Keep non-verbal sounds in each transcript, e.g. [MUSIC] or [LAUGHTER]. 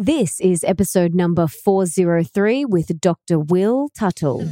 This is episode number 403 with Dr. Will Tuttle.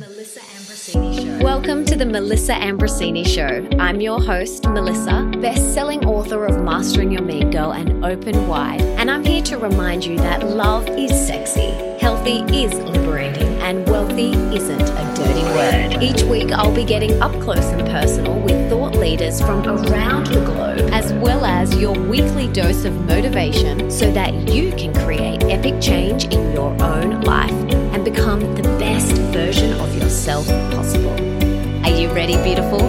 Welcome to the Melissa Ambrosini Show. I'm your host, Melissa, best selling author of Mastering Your Mean Girl and Open Wide. And I'm here to remind you that love is sexy, healthy is liberating, and wealthy isn't a dirty word. Each week, I'll be getting up close and personal with leaders from around the globe, as well as your weekly dose of motivation so that you can create epic change in your own life and become the best version of yourself possible. Are you ready, beautiful?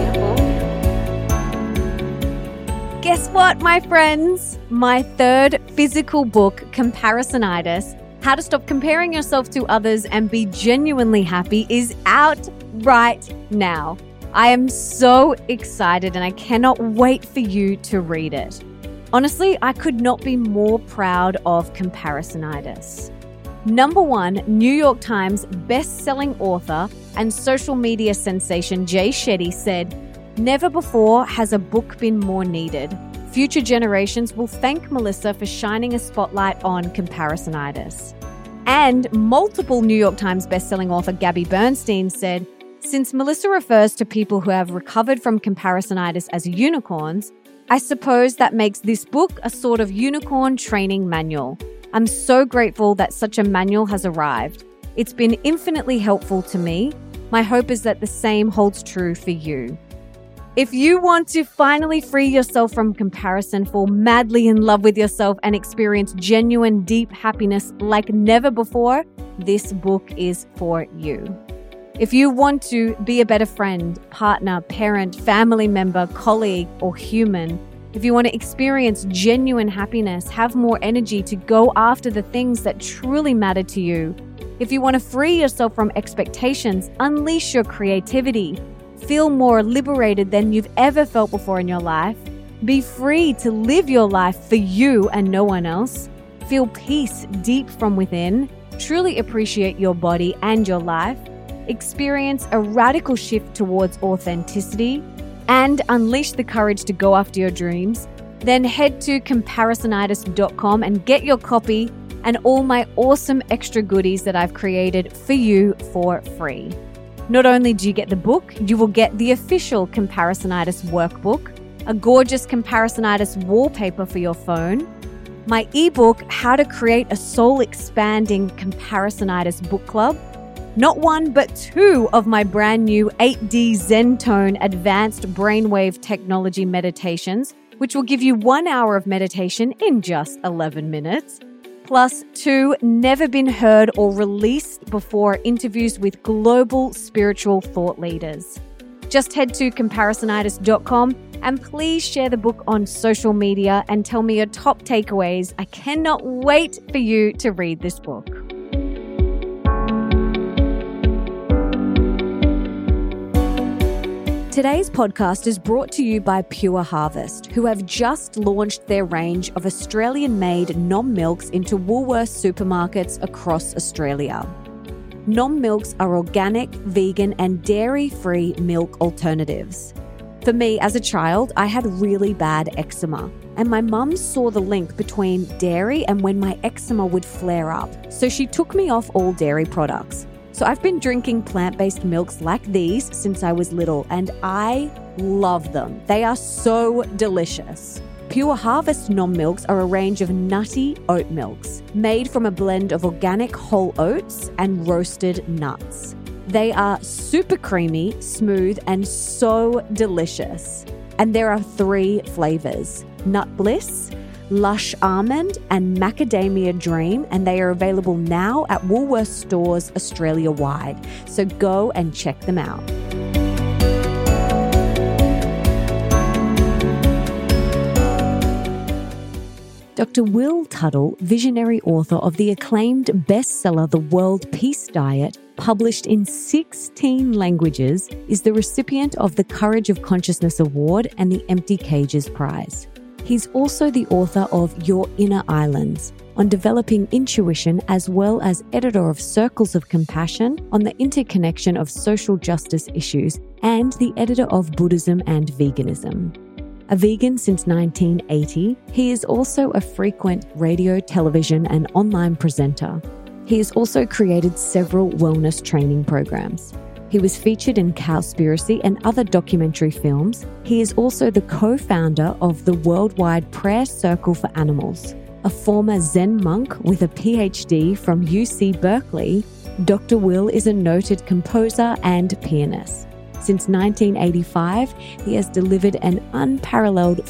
Guess what, my friends? My third physical book, Comparisonitis How to Stop Comparing Yourself to Others and Be Genuinely Happy, is out right now. I am so excited and I cannot wait for you to read it. Honestly, I could not be more proud of Comparisonitis. Number one, New York Times best-selling author and social media sensation Jay Shetty said, Never before has a book been more needed. Future generations will thank Melissa for shining a spotlight on comparisonitis. And multiple New York Times bestselling author Gabby Bernstein said, Since Melissa refers to people who have recovered from comparisonitis as unicorns, I suppose that makes this book a sort of unicorn training manual. I'm so grateful that such a manual has arrived. It's been infinitely helpful to me. My hope is that the same holds true for you. If you want to finally free yourself from comparison, fall madly in love with yourself, and experience genuine, deep happiness like never before, this book is for you. If you want to be a better friend, partner, parent, family member, colleague, or human, if you want to experience genuine happiness, have more energy to go after the things that truly matter to you, if you want to free yourself from expectations, unleash your creativity, feel more liberated than you've ever felt before in your life, be free to live your life for you and no one else, feel peace deep from within, truly appreciate your body and your life, experience a radical shift towards authenticity, and unleash the courage to go after your dreams, then head to comparisonitis.com and get your copy and all my awesome extra goodies that I've created for you for free. Not only do you get the book, you will get the official Comparisonitis workbook, a gorgeous Comparisonitis wallpaper for your phone, my ebook, How to Create a Soul Expanding Comparisonitis Book Club, not one, but two of my brand new 8D Zentone advanced brainwave technology meditations, which will give you one hour of meditation in just 11 minutes. Plus, two never been heard or released before interviews with global spiritual thought leaders. Just head to comparisonitis.com and please share the book on social media and tell me your top takeaways. I cannot wait for you to read this book. Today's podcast is brought to you by Pure Harvest, who have just launched their range of Australian made nom milks into Woolworths supermarkets across Australia. Nom milks are organic, vegan, and dairy free milk alternatives. For me, as a child, I had really bad eczema, and my mum saw the link between dairy and when my eczema would flare up, so she took me off all dairy products. So I've been drinking plant based milks like these since I was little, and I love them. They are so delicious. Pure Harvest Nom Milks are a range of nutty oat milks made from a blend of organic whole oats and roasted nuts. They are super creamy, smooth, and so delicious. And there are three flavors Nut Bliss, Lush Almond, and Macadamia Dream, and they are available now at Woolworths stores Australia wide. So go and check them out. Dr. Will Tuttle, visionary author of the acclaimed bestseller The World Peace Diet, published in 16 languages, is the recipient of the Courage of Consciousness Award and the Empty Cages Prize. He's also the author of Your Inner Islands on developing intuition, as well as editor of Circles of Compassion on the interconnection of social justice issues, and the editor of Buddhism and Veganism. A vegan since 1980, he is also a frequent radio, television, and online presenter. He has also created several wellness training programs. He was featured in Cowspiracy and other documentary films. He is also the co founder of the Worldwide Prayer Circle for Animals. A former Zen monk with a PhD from UC Berkeley, Dr. Will is a noted composer and pianist. Since 1985, he has delivered an unparalleled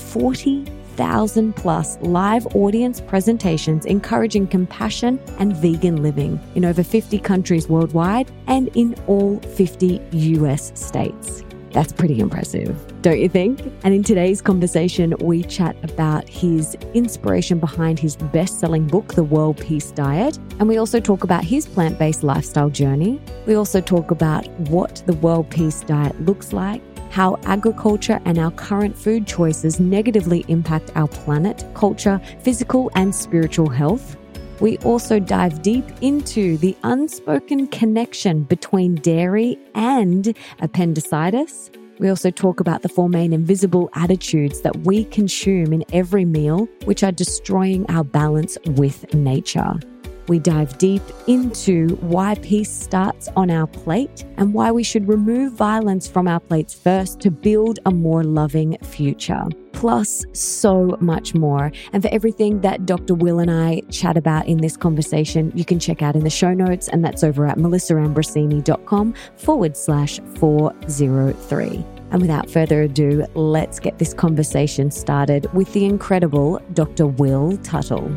40,000 plus live audience presentations encouraging compassion and vegan living in over 50 countries worldwide and in all 50 US states. That's pretty impressive, don't you think? And in today's conversation, we chat about his inspiration behind his best selling book, The World Peace Diet. And we also talk about his plant based lifestyle journey. We also talk about what the World Peace Diet looks like, how agriculture and our current food choices negatively impact our planet, culture, physical, and spiritual health. We also dive deep into the unspoken connection between dairy and appendicitis. We also talk about the four main invisible attitudes that we consume in every meal, which are destroying our balance with nature. We dive deep into why peace starts on our plate and why we should remove violence from our plates first to build a more loving future. Plus, so much more. And for everything that Dr. Will and I chat about in this conversation, you can check out in the show notes, and that's over at melissaambrosini.com forward slash 403. And without further ado, let's get this conversation started with the incredible Dr. Will Tuttle.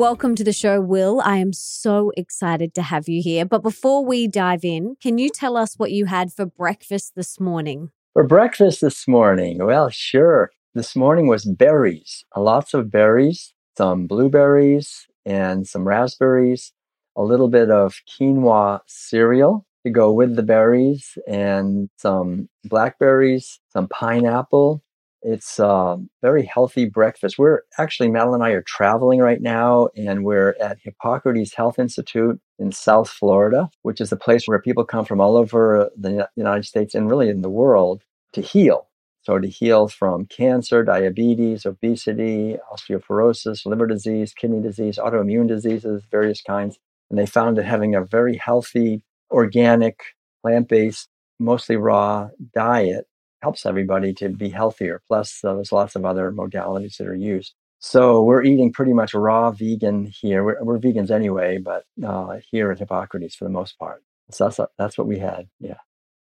Welcome to the show, Will. I am so excited to have you here. But before we dive in, can you tell us what you had for breakfast this morning? For breakfast this morning, well, sure. This morning was berries, lots of berries, some blueberries and some raspberries, a little bit of quinoa cereal to go with the berries, and some blackberries, some pineapple, it's a very healthy breakfast. We're actually, Madeline and I are traveling right now, and we're at Hippocrates Health Institute in South Florida, which is a place where people come from all over the United States and really in the world to heal. So, to heal from cancer, diabetes, obesity, osteoporosis, liver disease, kidney disease, autoimmune diseases, various kinds. And they found that having a very healthy, organic, plant based, mostly raw diet helps everybody to be healthier. Plus, there's lots of other modalities that are used. So we're eating pretty much raw vegan here. We're, we're vegans anyway, but uh, here at Hippocrates for the most part. So that's, that's what we had. Yeah.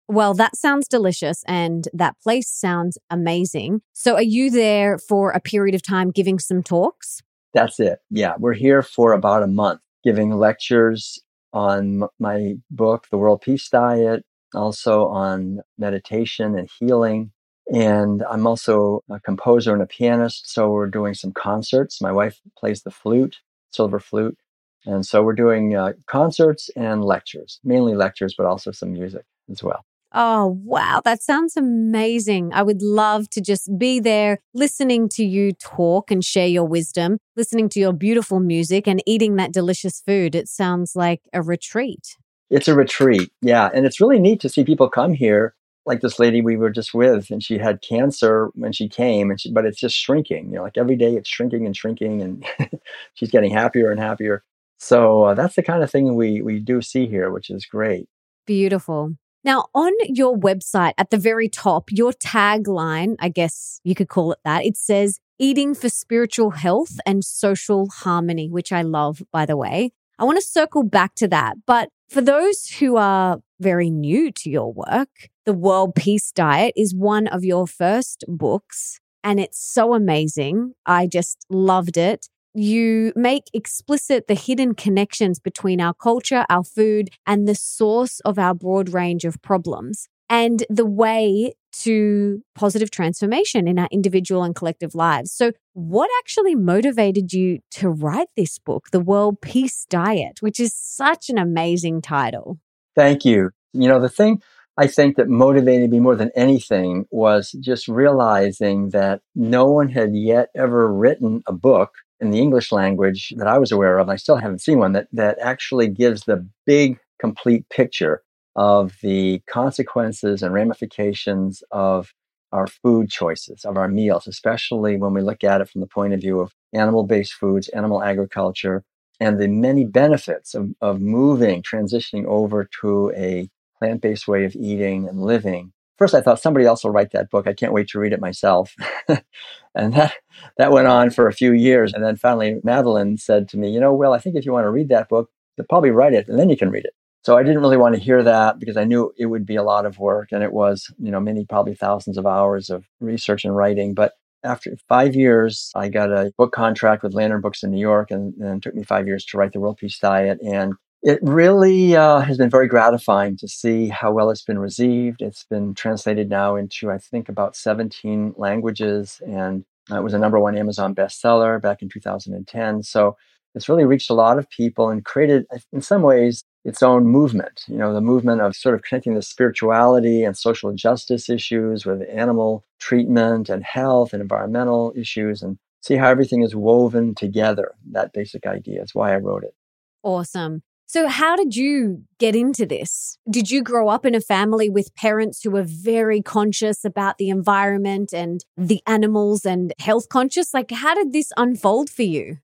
Well, that sounds delicious and that place sounds amazing. So, are you there for a period of time giving some talks? That's it. Yeah. We're here for about a month giving lectures on my book, The World Peace Diet, also on meditation and healing. And I'm also a composer and a pianist. So we're doing some concerts. My wife plays the flute, silver flute. And so we're doing uh, concerts and lectures, mainly lectures, but also some music as well. Oh, wow. That sounds amazing. I would love to just be there listening to you talk and share your wisdom, listening to your beautiful music and eating that delicious food. It sounds like a retreat. It's a retreat. Yeah. And it's really neat to see people come here. Like this lady we were just with, and she had cancer when she came, and she, but it's just shrinking. You know, like every day it's shrinking and shrinking, and [LAUGHS] she's getting happier and happier. So uh, that's the kind of thing we we do see here, which is great. Beautiful. Now, on your website at the very top, your tagline, I guess you could call it that, it says eating for spiritual health and social harmony, which I love, by the way. I want to circle back to that. But for those who are very new to your work, The World Peace Diet is one of your first books, and it's so amazing. I just loved it. You make explicit the hidden connections between our culture, our food, and the source of our broad range of problems and the way to positive transformation in our individual and collective lives. So, what actually motivated you to write this book, The World Peace Diet, which is such an amazing title? Thank you. You know, the thing I think that motivated me more than anything was just realizing that no one had yet ever written a book in the English language that I was aware of. I still haven't seen one that, that actually gives the big complete picture of the consequences and ramifications of our food choices, of our meals, especially when we look at it from the point of view of animal based foods, animal agriculture, and the many benefits of, of moving, transitioning over to a plant based way of eating and living. First, I thought somebody else will write that book. I can't wait to read it myself. [LAUGHS] and that, that went on for a few years. And then finally, Madeline said to me, You know, Will, I think if you want to read that book, you'll probably write it and then you can read it. So I didn't really want to hear that because I knew it would be a lot of work and it was, you know, many, probably thousands of hours of research and writing. But after five years, I got a book contract with Lantern Books in New York and, it took me five years to write the World Peace Diet. And it really uh, has been very gratifying to see how well it's been received. It's been translated now into, I think, about 17 languages and it was a number one Amazon bestseller back in 2010. So it's really reached a lot of people and created, in some ways, its own movement. You know, the movement of sort of connecting the spirituality and social justice issues with animal treatment and health and environmental issues and see how everything is woven together. That basic idea is why I wrote it. Awesome. So, how did you get into this? Did you grow up in a family with parents who were very conscious about the environment and the animals and health conscious? Like, how did this unfold for you?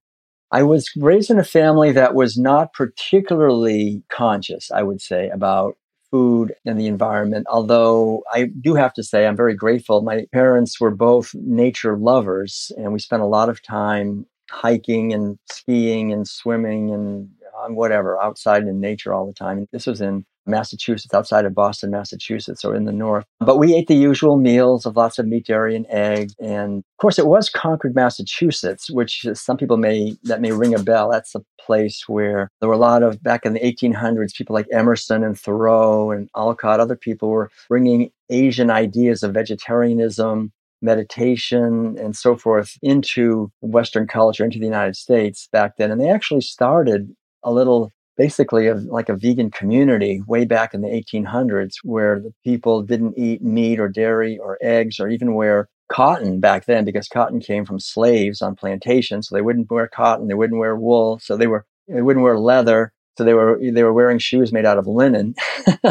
I was raised in a family that was not particularly conscious, I would say, about food and the environment. Although I do have to say, I'm very grateful. My parents were both nature lovers, and we spent a lot of time hiking and skiing and swimming and whatever outside in nature all the time. This was in Massachusetts, outside of Boston, Massachusetts, or in the north. But we ate the usual meals of lots of meat, dairy, and eggs. And of course, it was Concord, Massachusetts, which some people may that may ring a bell. That's a place where there were a lot of back in the 1800s, people like Emerson and Thoreau and Alcott, other people were bringing Asian ideas of vegetarianism meditation and so forth into Western culture, into the United States back then. And they actually started a little basically a, like a vegan community way back in the 1800s where the people didn't eat meat or dairy or eggs or even wear cotton back then because cotton came from slaves on plantations. So they wouldn't wear cotton they wouldn't wear wool so they were they wouldn't wear leather. So they were they were wearing shoes made out of linen [LAUGHS]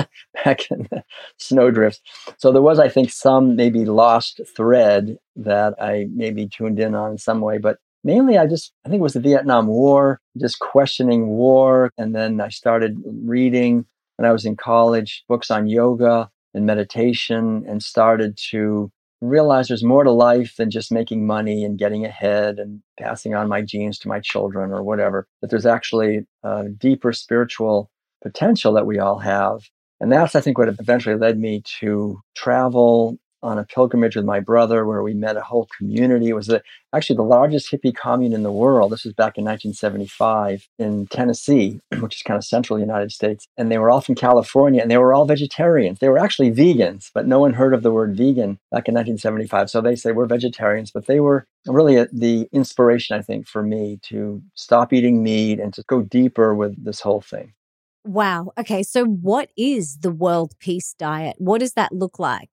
back in the snowdrifts. So there was i think some maybe lost thread that i maybe tuned in on in some way but mainly I just, I think it was the Vietnam War, just questioning war. And then I started reading when I was in college books on yoga and meditation and started to realize there's more to life than just making money and getting ahead and passing on my genes to my children or whatever, that there's actually a deeper spiritual potential that we all have. And that's, I think, what eventually led me to travel on a pilgrimage with my brother where we met a whole community. It was the, actually the largest hippie commune in the world. This was back in 1975 in Tennessee, [CLEARS THROAT] which is kind of central United States. And they were all from California and they were all vegetarians. They were actually vegans, but no one heard of the word vegan back in 1975. So they say we're vegetarians, but they were really the inspiration, I think, for me to stop eating meat and to go deeper with this whole thing. Wow. Okay. So, what is the World Peace Diet? What does that look like?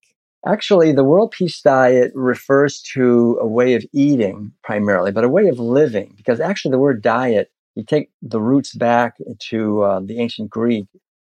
Actually, the World Peace Diet refers to a way of eating primarily, but a way of living, because actually the word diet, you take the roots back to uh, the ancient Greek,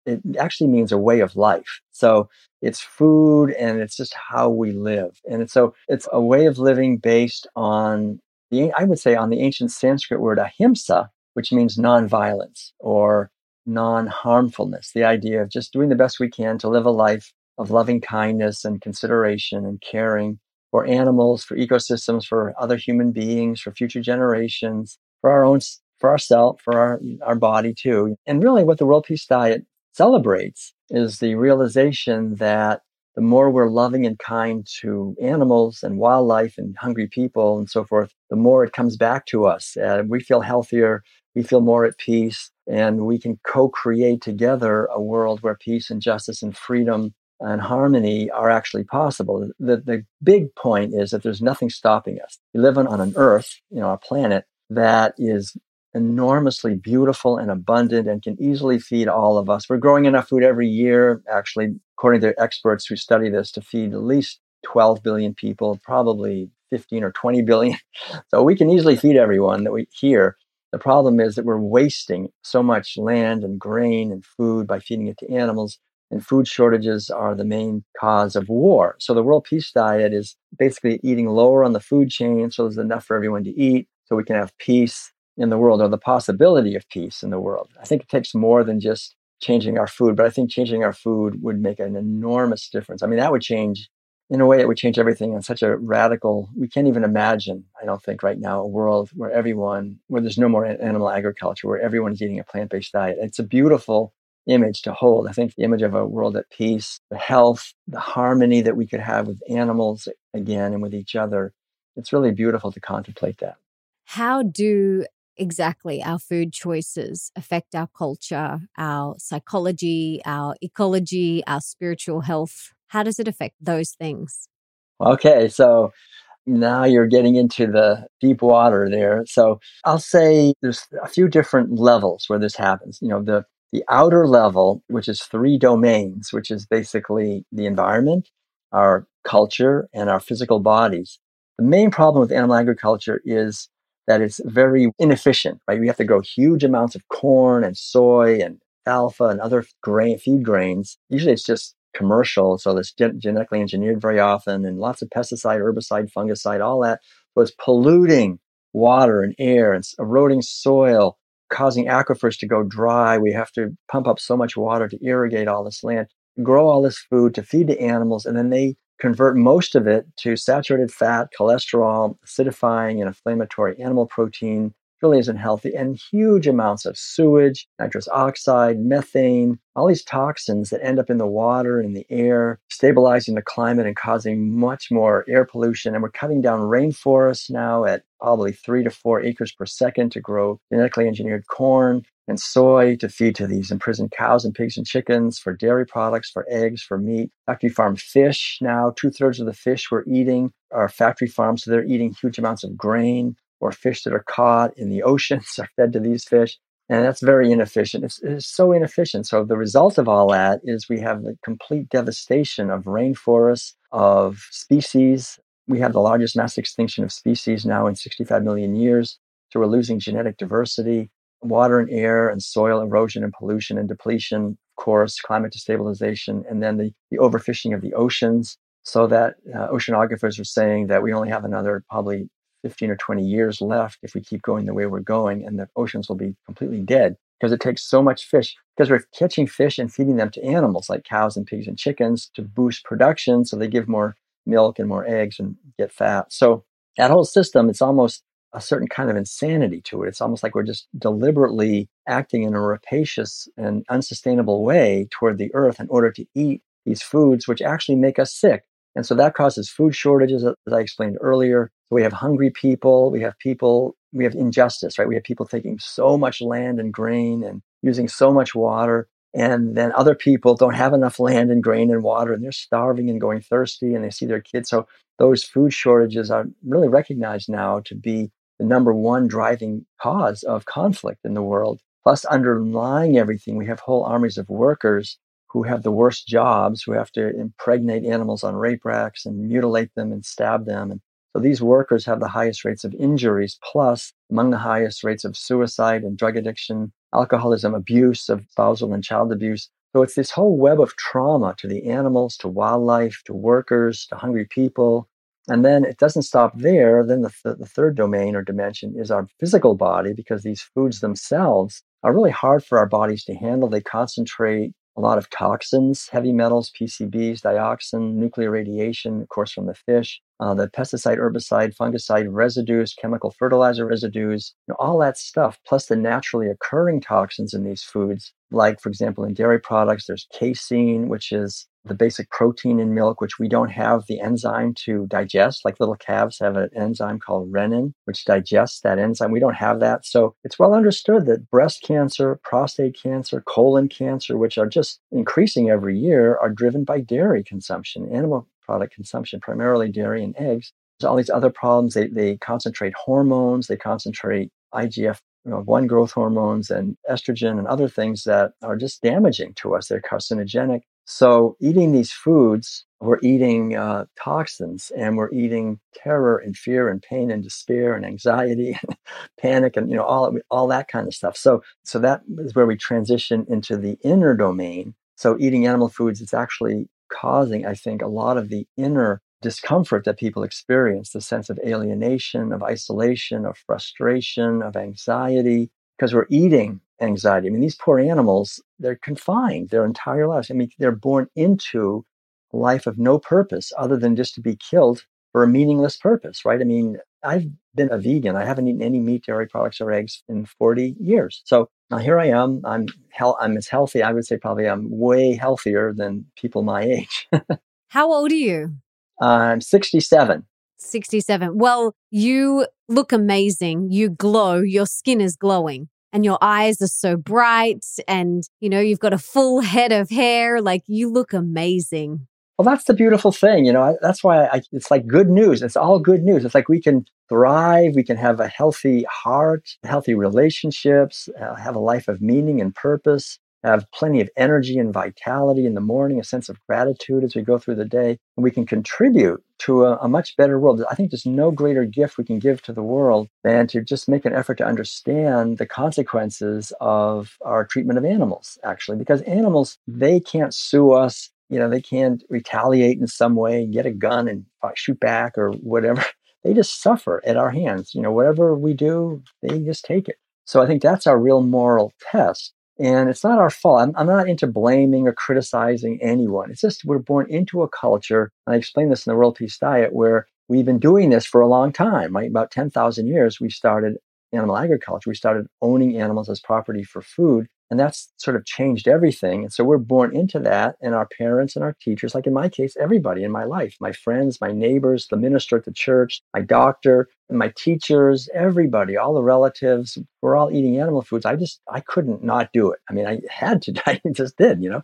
it actually means a way of life. So it's food and it's just how we live. And so it's a way of living based on the, I would say, on the ancient Sanskrit word ahimsa, which means nonviolence or non harmfulness, the idea of just doing the best we can to live a life of loving kindness and consideration and caring for animals, for ecosystems, for other human beings, for future generations, for our own, for ourselves, for our, our body too. And really what the World Peace Diet celebrates is the realization that the more we're loving and kind to animals and wildlife and hungry people and so forth, the more it comes back to us. Uh, we feel healthier, we feel more at peace, and we can co create together a world where peace and justice and freedom and harmony are actually possible. The, the big point is that there's nothing stopping us. We live on, on an earth, you know, a planet that is enormously beautiful and abundant and can easily feed all of us. We're growing enough food every year, actually, according to experts who study this, to feed at least 12 billion people, probably 15 or 20 billion. [LAUGHS] So we can easily feed everyone that we here. The problem is that we're wasting so much land and grain and food by feeding it to animals and food shortages are the main cause of war. So the World Peace Diet is basically eating lower on the food chain so there's enough for everyone to eat so we can have peace in the world or the possibility of peace in the world. I think it takes more than just changing our food, but I think changing our food would make an enormous difference. I mean, that would change, in a way, it would change everything in such a radical, we can't even imagine, I don't think right now, a world where everyone, where there's no more animal agriculture, where everyone is eating a plant based diet. It's a beautiful image to hold. I think the image of a world at peace, the health, the harmony that we could have with animals again and with each other. It's really beautiful to contemplate that. How do exactly our food choices affect our culture, our psychology, our ecology, our spiritual health? How does it affect those things? Okay, so now you're getting into the deep water there. So I'll say there's a few different levels where this happens. You know, the the outer level, which is three domains, which is basically the environment, our culture, and our physical bodies. The main problem with animal agriculture is that it's very inefficient, right? We have to grow huge amounts of corn and soy and alpha and other grain, feed grains. Usually it's just commercial. So it's gen- genetically engineered very often and lots of pesticide, herbicide, fungicide, all that. It's polluting water and air and eroding soil, causing aquifers to go dry. We have to pump up so much water to irrigate all this land, grow all this food to feed the animals, and then they convert most of it to saturated fat, cholesterol, acidifying and inflammatory animal protein, really isn't healthy, and huge amounts of sewage, nitrous oxide, methane, all these toxins that end up in the water and the air, stabilizing the climate and causing much more air pollution. And we're cutting down rainforests now at probably three to four acres per second to grow genetically engineered corn and soy to feed to these imprisoned cows and pigs and chickens for dairy products, for eggs, for meat. Factory farm fish now, two thirds of the fish we're eating are factory farms, so they're eating huge amounts of grain or fish that are caught in the [LAUGHS] oceans are fed to these fish. And that's very inefficient. It's, it's, so inefficient. So the result of all that is we have the complete devastation of rainforests, of species. We have the largest mass extinction of species now in 65 million years. So we're losing genetic diversity water and air and soil erosion and pollution and depletion, of course, climate destabilization, and then the, the overfishing of the oceans. So that uh, oceanographers are saying that we only have another probably 15 or 20 years left if we keep going the way we're going, and the oceans will be completely dead because it takes so much fish. Because we're catching fish and feeding them to animals like cows and pigs and chickens to boost production so they give more milk and more eggs and get fat. So that whole system, it's almost a certain kind of insanity to it. It's almost like we're just deliberately acting in a rapacious and unsustainable way toward the earth in order to eat these foods, which actually make us sick. And so that causes food shortages, as I explained earlier. So we have hungry people, we have people, we have injustice, right? We have people taking so much land and grain and using so much water. And then other people don't have enough land and grain and water, and they're starving and going thirsty, and they see their kids. So those food shortages are really recognized now to be the number one driving cause of conflict in the world. Plus, underlying everything, we have whole armies of workers who have the worst jobs, who have to impregnate animals on rape racks and mutilate them and stab them. And so these workers have the highest rates of injuries, plus among the highest rates of suicide and drug addiction, alcoholism, abuse of spousal and child abuse. So it's this whole web of trauma to the animals, to wildlife, to workers, to hungry people, and then it doesn't stop there. Then the, th- the third domain or dimension is our physical body because these foods themselves are really hard for our bodies to handle. They concentrate a lot of toxins, heavy metals, PCBs, dioxin, nuclear radiation, of course, from the fish, uh, the pesticide, herbicide, fungicide residues, chemical fertilizer residues, you know, all that stuff, plus the naturally occurring toxins in these foods. Like, for example, in dairy products, there's casein, which is the basic protein in milk, which we don't have the enzyme to digest. Like little calves have an enzyme called rennin, which digests that enzyme. We don't have that. So it's well understood that breast cancer, prostate cancer, colon cancer, which are just increasing every year, are driven by dairy consumption, animal product consumption, primarily dairy and eggs. There's all these other problems. They, they concentrate hormones, they concentrate IGF you know, one growth hormones and estrogen and other things that are just damaging to us. They're carcinogenic. So, eating these foods, we're eating uh, toxins and we're eating terror and fear and pain and despair and anxiety [LAUGHS] and panic and you know all all that kind of stuff. So, so that is where we transition into the inner domain, So eating animal foods is actually causing, I think, a lot of the inner discomfort that people experience the sense of alienation, of isolation, of frustration, of anxiety, because we're eating anxiety. I mean, these poor animals, they're confined their entire lives. I mean, they're born into a life of no purpose other than just to be killed for a meaningless purpose, right? I mean, I've been a vegan. I haven't eaten any meat, dairy products, or eggs in 40 years. So now here I am. I'm hel- I'm as healthy. I would say probably I'm way healthier than people my age. [LAUGHS] How old are you? I'm 67. 67. Well, you look amazing. You glow. Your skin is glowing and your eyes are so bright and you know you've got a full head of hair like you look amazing well that's the beautiful thing you know that's why I, it's like good news it's all good news it's like we can thrive we can have a healthy heart healthy relationships uh, have a life of meaning and purpose have plenty of energy and vitality in the morning, a sense of gratitude as we go through the day, and we can contribute to a, a, much better world. I think there's no greater gift we can give to the world than to just make an effort to understand the consequences of our treatment of animals, actually, because animals, they can't sue us. You know, they can't retaliate in some way, get a gun and shoot back or whatever. [LAUGHS] They just suffer at our hands. You know, whatever we do, they just take it. So I think that's our real moral test. And it's not our fault. I'm, I'm, not into blaming or criticizing anyone. It's just we're born into a culture. And I explain this in the World Peace Diet where we've been doing this for a long time, right? About 10,000 years, we started animal agriculture. We started owning animals as property for food. And that's sort of changed everything. And so we're born into that. And our parents and our teachers, like in my case, everybody in my life, my friends, my neighbors, the minister at the church, my doctor, my teachers, everybody, all the relatives, we're all eating animal foods. I just, I couldn't not do it. I mean, I had to, [LAUGHS] I just did, you know?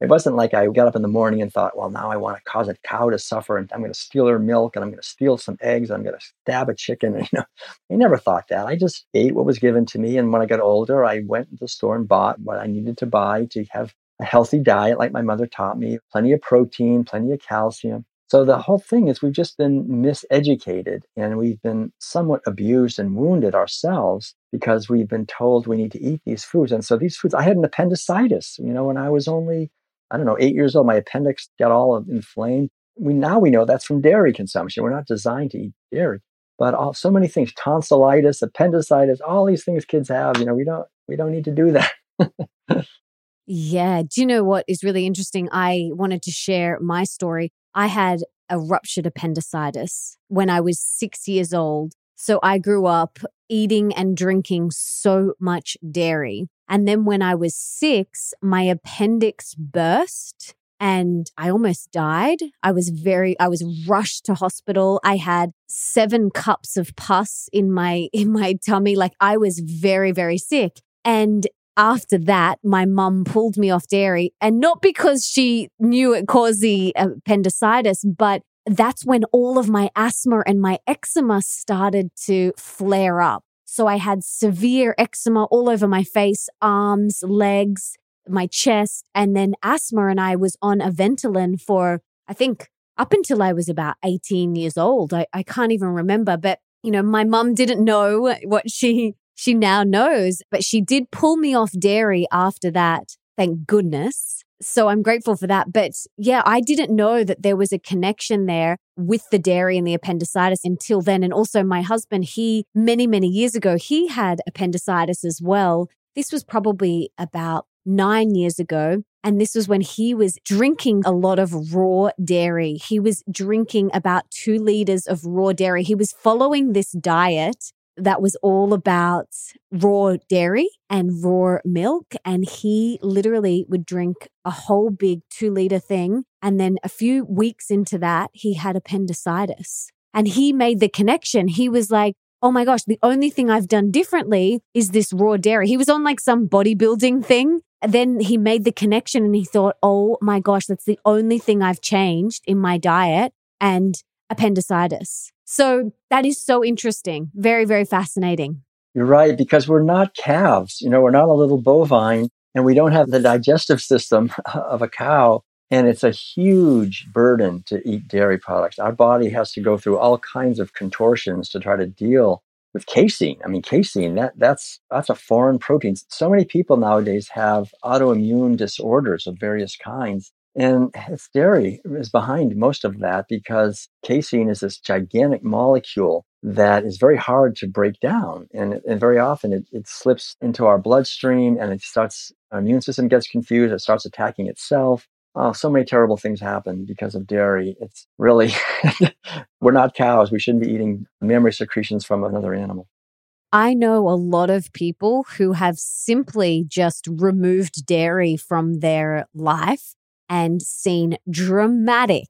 It wasn't like I got up in the morning and thought, well, now I want to cause a cow to suffer and I'm going to steal her milk and I'm going to steal some eggs and I'm going to stab a chicken. And, [LAUGHS] you know, I never thought that. I just ate what was given to me. And when I got older, I went to the store and bought what I needed to buy to have a healthy diet, like my mother taught me, plenty of protein, plenty of calcium. So the whole thing is we've just been miseducated and we've been somewhat abused and wounded ourselves because we've been told we need to eat these foods. And so these foods, I had an appendicitis, you know, when I was only, I don't know, eight years old, my appendix got all inflamed. We now we know that's from dairy consumption. We're not designed to eat dairy, but all, so many things, tonsillitis, appendicitis, all these things kids have, you know, we don't, we don't need to do that. [LAUGHS] yeah. Do you know what is really interesting? I wanted to share my story. I had a ruptured appendicitis when I was six years old. So I grew up eating and drinking so much dairy. And then when I was six, my appendix burst and I almost died. I was very, I was rushed to hospital. I had seven cups of pus in my, [LAUGHS] in my tummy. Like I was very, very sick. And after that, my mum pulled me off dairy and not because she knew it caused the appendicitis, but that's when all of my asthma and my eczema started to flare up. So I had severe eczema all over my face, arms, legs, my chest, and then asthma. And I was on a Ventolin for, I think, up until I was about 18 years old. I, I can't even remember, but you know, my mum didn't know what she she now knows, but she did pull me off dairy after that. Thank goodness. So I'm grateful for that. But yeah, I didn't know that there was a connection there with the dairy and the appendicitis until then. And also my husband, he many, many years ago, he had appendicitis as well. This was probably about nine years ago. And this was when he was drinking a lot of raw dairy. He was drinking about two liters of raw dairy. He was following this diet that was all about raw dairy and raw milk. And he literally would drink a whole big two liter thing. And then a few weeks into that, he had appendicitis. And he made the connection. He was like, Oh my gosh, the only thing I've done differently is this raw dairy. He was on like some bodybuilding thing. Then he made the connection and he thought, Oh my gosh, that's the only thing I've changed in my diet. And appendicitis. So that is so interesting. Very, very fascinating. You're right, because we're not calves. You know, we're not a little bovine and we don't have the digestive system [LAUGHS] of a cow. And it's a huge burden to eat dairy products. Our body has to go through all kinds of contortions to try to deal with casein. I mean, casein that that's that's a foreign protein. So many people nowadays have autoimmune disorders of various kinds, and it's dairy is behind most of that because casein is this gigantic molecule that is very hard to break down. And, and very often it, it slips into our bloodstream and it starts, our immune system gets confused. It starts attacking itself. Oh, so many terrible things happen because of dairy. It's really, [LAUGHS] we're not cows. We shouldn't be eating mammary secretions from another animal. I know a lot of people who have simply just removed dairy from their life and seen dramatic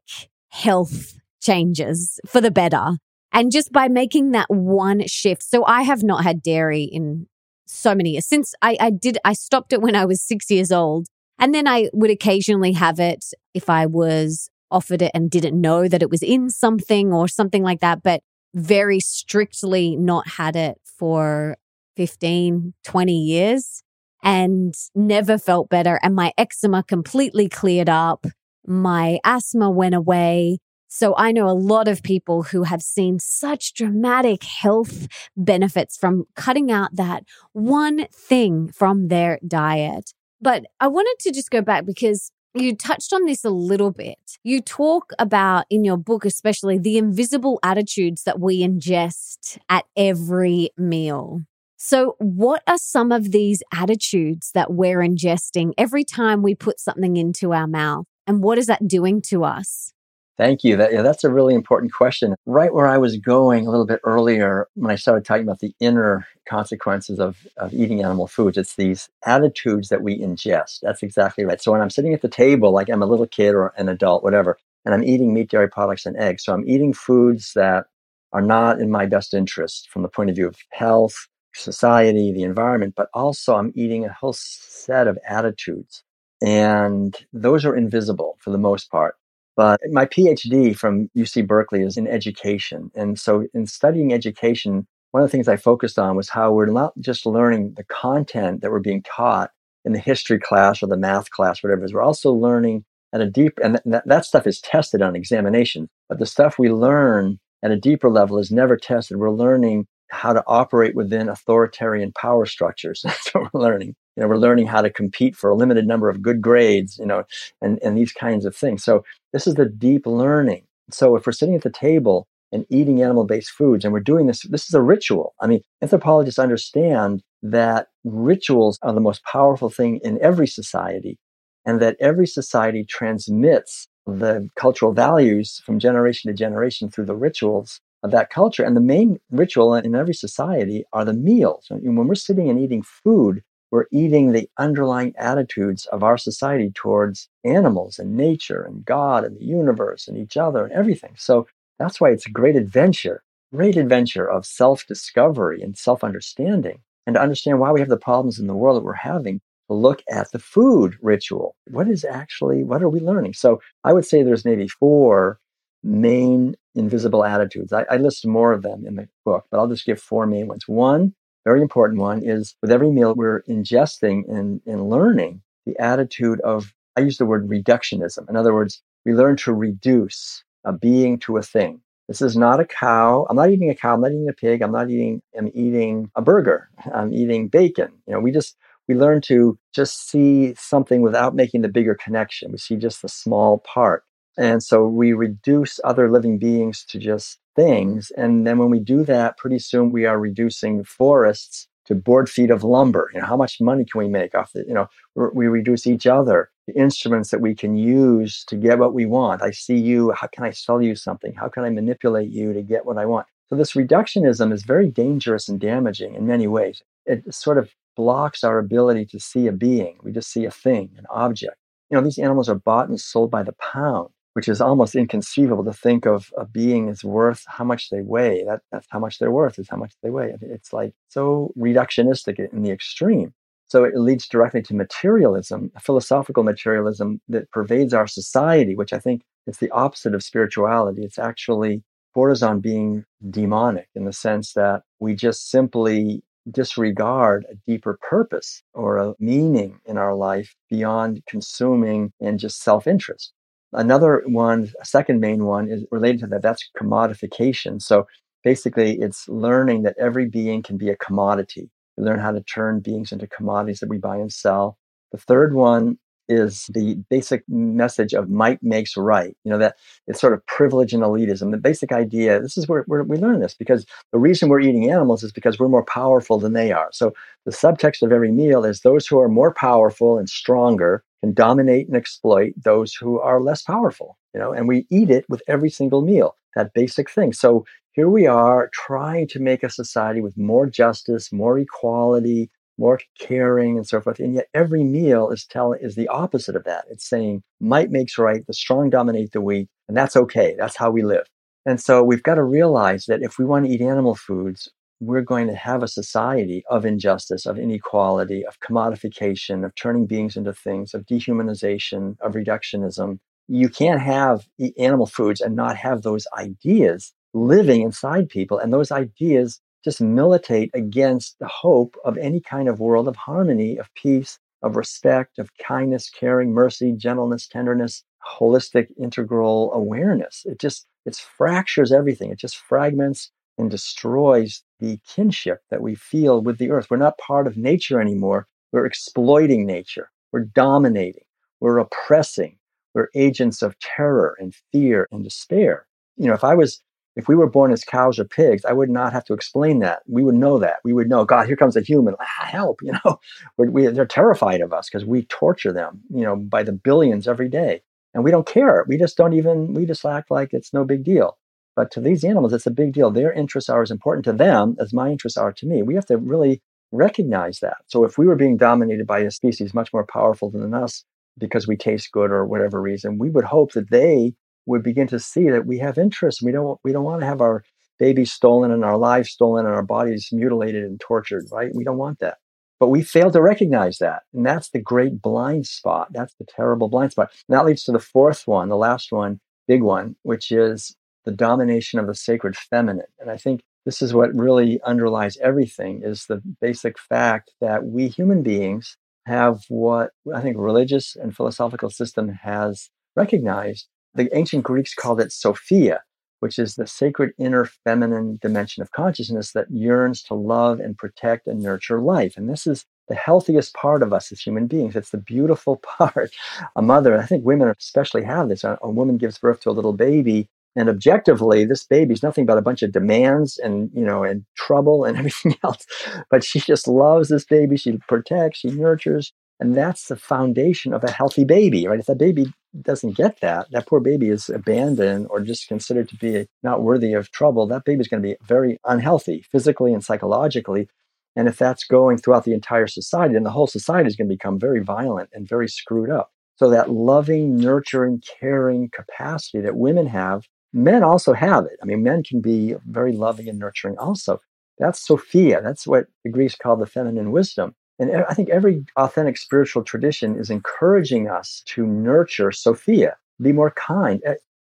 health changes for the better. And just by making that one shift. So I have not had dairy in so many years since I, I did, I stopped it when I was six years old. And then I would occasionally have it if I was offered it and didn't know that it was in something or something like that, but very strictly not had it for 15, 20 years and never felt better. And my eczema completely cleared up. My asthma went away. So I know a lot of people who have seen such dramatic health benefits from cutting out that one thing from their diet. But I wanted to just go back because you touched on this a little bit. You talk about in your book, especially the invisible attitudes that we ingest at every meal. So, what are some of these attitudes that we're ingesting every time we put something into our mouth? And what is that doing to us? Thank you. That, yeah, that's a really important question. Right where I was going a little bit earlier when I started talking about the inner consequences of, of eating animal foods, it's these attitudes that we ingest. That's exactly right. So when I'm sitting at the table, like I'm a little kid or an adult, whatever, and I'm eating meat, dairy products, and eggs, so I'm eating foods that are not in my best interest from the point of view of health, society, the environment, but also I'm eating a whole set of attitudes. And those are invisible for the most part. But my PhD from UC Berkeley is in education. And so in studying education, one of the things I focused on was how we're not just learning the content that we're being taught in the history class or the math class, whatever is. We're also learning at a deep, and that, that stuff is tested on examination, but the stuff we learn at a deeper level is never tested. We're learning how to operate within authoritarian power structures. [LAUGHS] That's what we're learning. You know, we're learning how to compete for a limited number of good grades, you know, and, and these kinds of things. So this is the deep learning. So if we're sitting at the table and eating animal-based foods and we're doing this, this is a ritual. I mean, anthropologists understand that rituals are the most powerful thing in every society and that every society transmits the cultural values from generation to generation through the rituals of that culture. And the main ritual in every society are the meals. When we're sitting and eating food, we're eating the underlying attitudes of our society towards animals and nature and God and the universe and each other and everything. So that's why it's a great adventure, great adventure of self discovery and self understanding and to understand why we have the problems in the world that we're having. Look at the food ritual. What is actually, what are we learning? So I would say there's maybe four main invisible attitudes. I, I list more of them in the book, but I'll just give four main ones. One, very important one, is with every meal we're ingesting and, and learning the attitude of, I use the word reductionism. In other words, we learn to reduce a being to a thing. This is not a cow. I'm not eating a cow. I'm not eating a pig. I'm not eating, I'm eating a burger. I'm eating bacon. You know, we just, we learn to just see something without making the bigger connection. We see just the small part. And so we reduce other living beings to just things. And then when we do that, pretty soon we are reducing forests to board feet of lumber. You know, how much money can we make off it? You know, we reduce each other, the instruments that we can use to get what we want. I see you. How can I sell you something? How can I manipulate you to get what I want? So this reductionism is very dangerous and damaging in many ways. It sort of blocks our ability to see a being. We just see a thing, an object. You know, these animals are bought and sold by the pound which is almost inconceivable to think of a being is worth how much they weigh. That, that's how much they're worth is how much they weigh. It's like so reductionistic in the extreme. So it leads directly to materialism, philosophical materialism that pervades our society, which I think is the opposite of spirituality. It's actually borders on being demonic in the sense that we just simply disregard a deeper purpose or a meaning in our life beyond consuming and just self interest. Another one, a second main one is related to that. That's commodification. So basically it's learning that every being can be a commodity. We learn how to turn beings into commodities that we buy and sell. The third one is the basic message of might makes right. You know, that it's sort of privilege and elitism. The basic idea, this is where, where, we learn this because the reason we're eating animals is because we're more powerful than they are. So the subtext of every meal is those who are more powerful and stronger can dominate and exploit those who are less powerful, you know, and we eat it with every single meal, that basic thing. So here we are trying to make a society with more justice, more equality, more caring and so forth. And yet every meal is telling is the opposite of that. It's saying might makes right, the strong dominate the weak, and that's okay. That's how we live. And so we've got to realize that if we want to eat animal foods, we're going to have a society of injustice, of inequality, of commodification, of turning beings into things, of dehumanization, of reductionism. You can't have animal foods and not have those ideas living inside people. And those ideas just militate against the hope of any kind of world of harmony, of peace, of respect, of kindness, caring, mercy, gentleness, tenderness, holistic, integral awareness. It just it fractures everything. It just fragments and destroys the kinship that we feel with the earth. We're not part of nature anymore. We're exploiting nature. We're dominating. We're oppressing. We're agents of terror and fear and despair. You know, if I was if we were born as cows or pigs, I would not have to explain that. We would know that. We would know, God, here comes a human. [LAUGHS] Ah, help, you know. [LAUGHS] We, they're terrified of us because we torture them, you know, by the billions every day. And we don't care. We just don't even, we just act like it's no big deal. But to these animals, it's a big deal. Their interests are as important to them as my interests are to me. We have to really recognize that. So if we were being dominated by a species much more powerful than us because we taste good or whatever reason, we would hope that they would begin to see that we have interests. We don't we don't want to have our babies stolen and our lives stolen and our bodies mutilated and tortured, right? We don't want that. But we fail to recognize that. And that's the great blind spot. That's the terrible blind spot. And that leads to the fourth one, the last one, big one, which is the domination of the sacred feminine. And I think this is what really underlies everything is the basic fact that we human beings have what I think religious and philosophical system has recognized the ancient Greeks called it Sophia, which is the sacred inner feminine dimension of consciousness that yearns to love and protect and nurture life. And this is the healthiest part of us as human beings. It's the beautiful [LAUGHS] part. A mother, I think women especially have this. A, woman gives birth to a little baby, and objectively, this baby's nothing but a bunch of demands and you know and trouble and [LAUGHS] everything else. But she just loves this baby. She protects, she nurtures, and that's the foundation of a healthy baby, right? If that baby doesn't get that, that poor baby is abandoned or just considered to be not worthy of trouble, that baby is going to be very unhealthy physically and psychologically. And if that's going throughout the entire society, then the whole society is going to become very violent and very screwed up. So that loving, nurturing, caring capacity that women have, men also have it. I mean, men can be very loving and nurturing also. That's Sophia. That's what the Greeks call the feminine wisdom. And I think every authentic spiritual tradition is encouraging us to nurture Sophia, be more kind.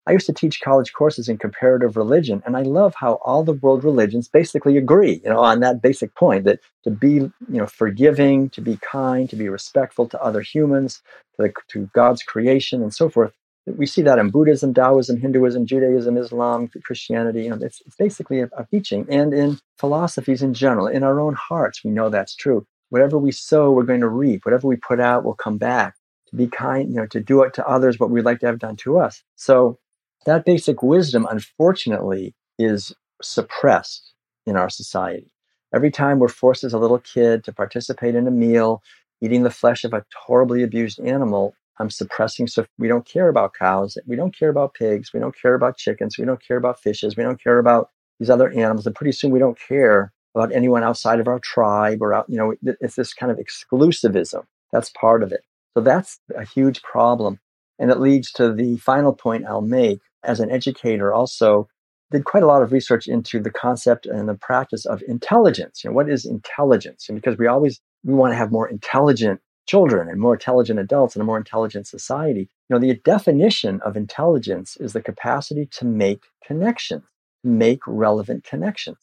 I used to teach college courses in comparative religion, and I love how all the world religions basically agree, you know, on that basic point that to be, you know, forgiving, to be kind, to be respectful to other humans, to, the, to God's creation, and so forth. We see that in Buddhism, Taoism, Hinduism, Judaism, Islam, Christianity. You know, it's, it's basically a, a teaching, and in philosophies in general, in our own hearts, we know that's true whatever we sow, we're going to reap. Whatever we put out will come back. To be kind, you know, to do it to others what we'd like to have done to us. So that basic wisdom, unfortunately, is suppressed in our society. Every time we're forced as a little kid to participate in a meal, eating the flesh of a horribly abused animal, I'm suppressing. So we don't care about cows. We don't care about pigs. We don't care about chickens. We don't care about fishes. We don't care about these other animals. And pretty soon we don't care about anyone outside of our tribe or out, you know, it's this kind of exclusivism. That's part of it. So that's a huge problem. And it leads to the final point I'll make as an educator also did quite a lot of research into the concept and the practice of intelligence. You know, what is intelligence? And because we always we want to have more intelligent children and more intelligent adults and a more intelligent society. You know, the definition of intelligence is the capacity to make connections, make relevant connections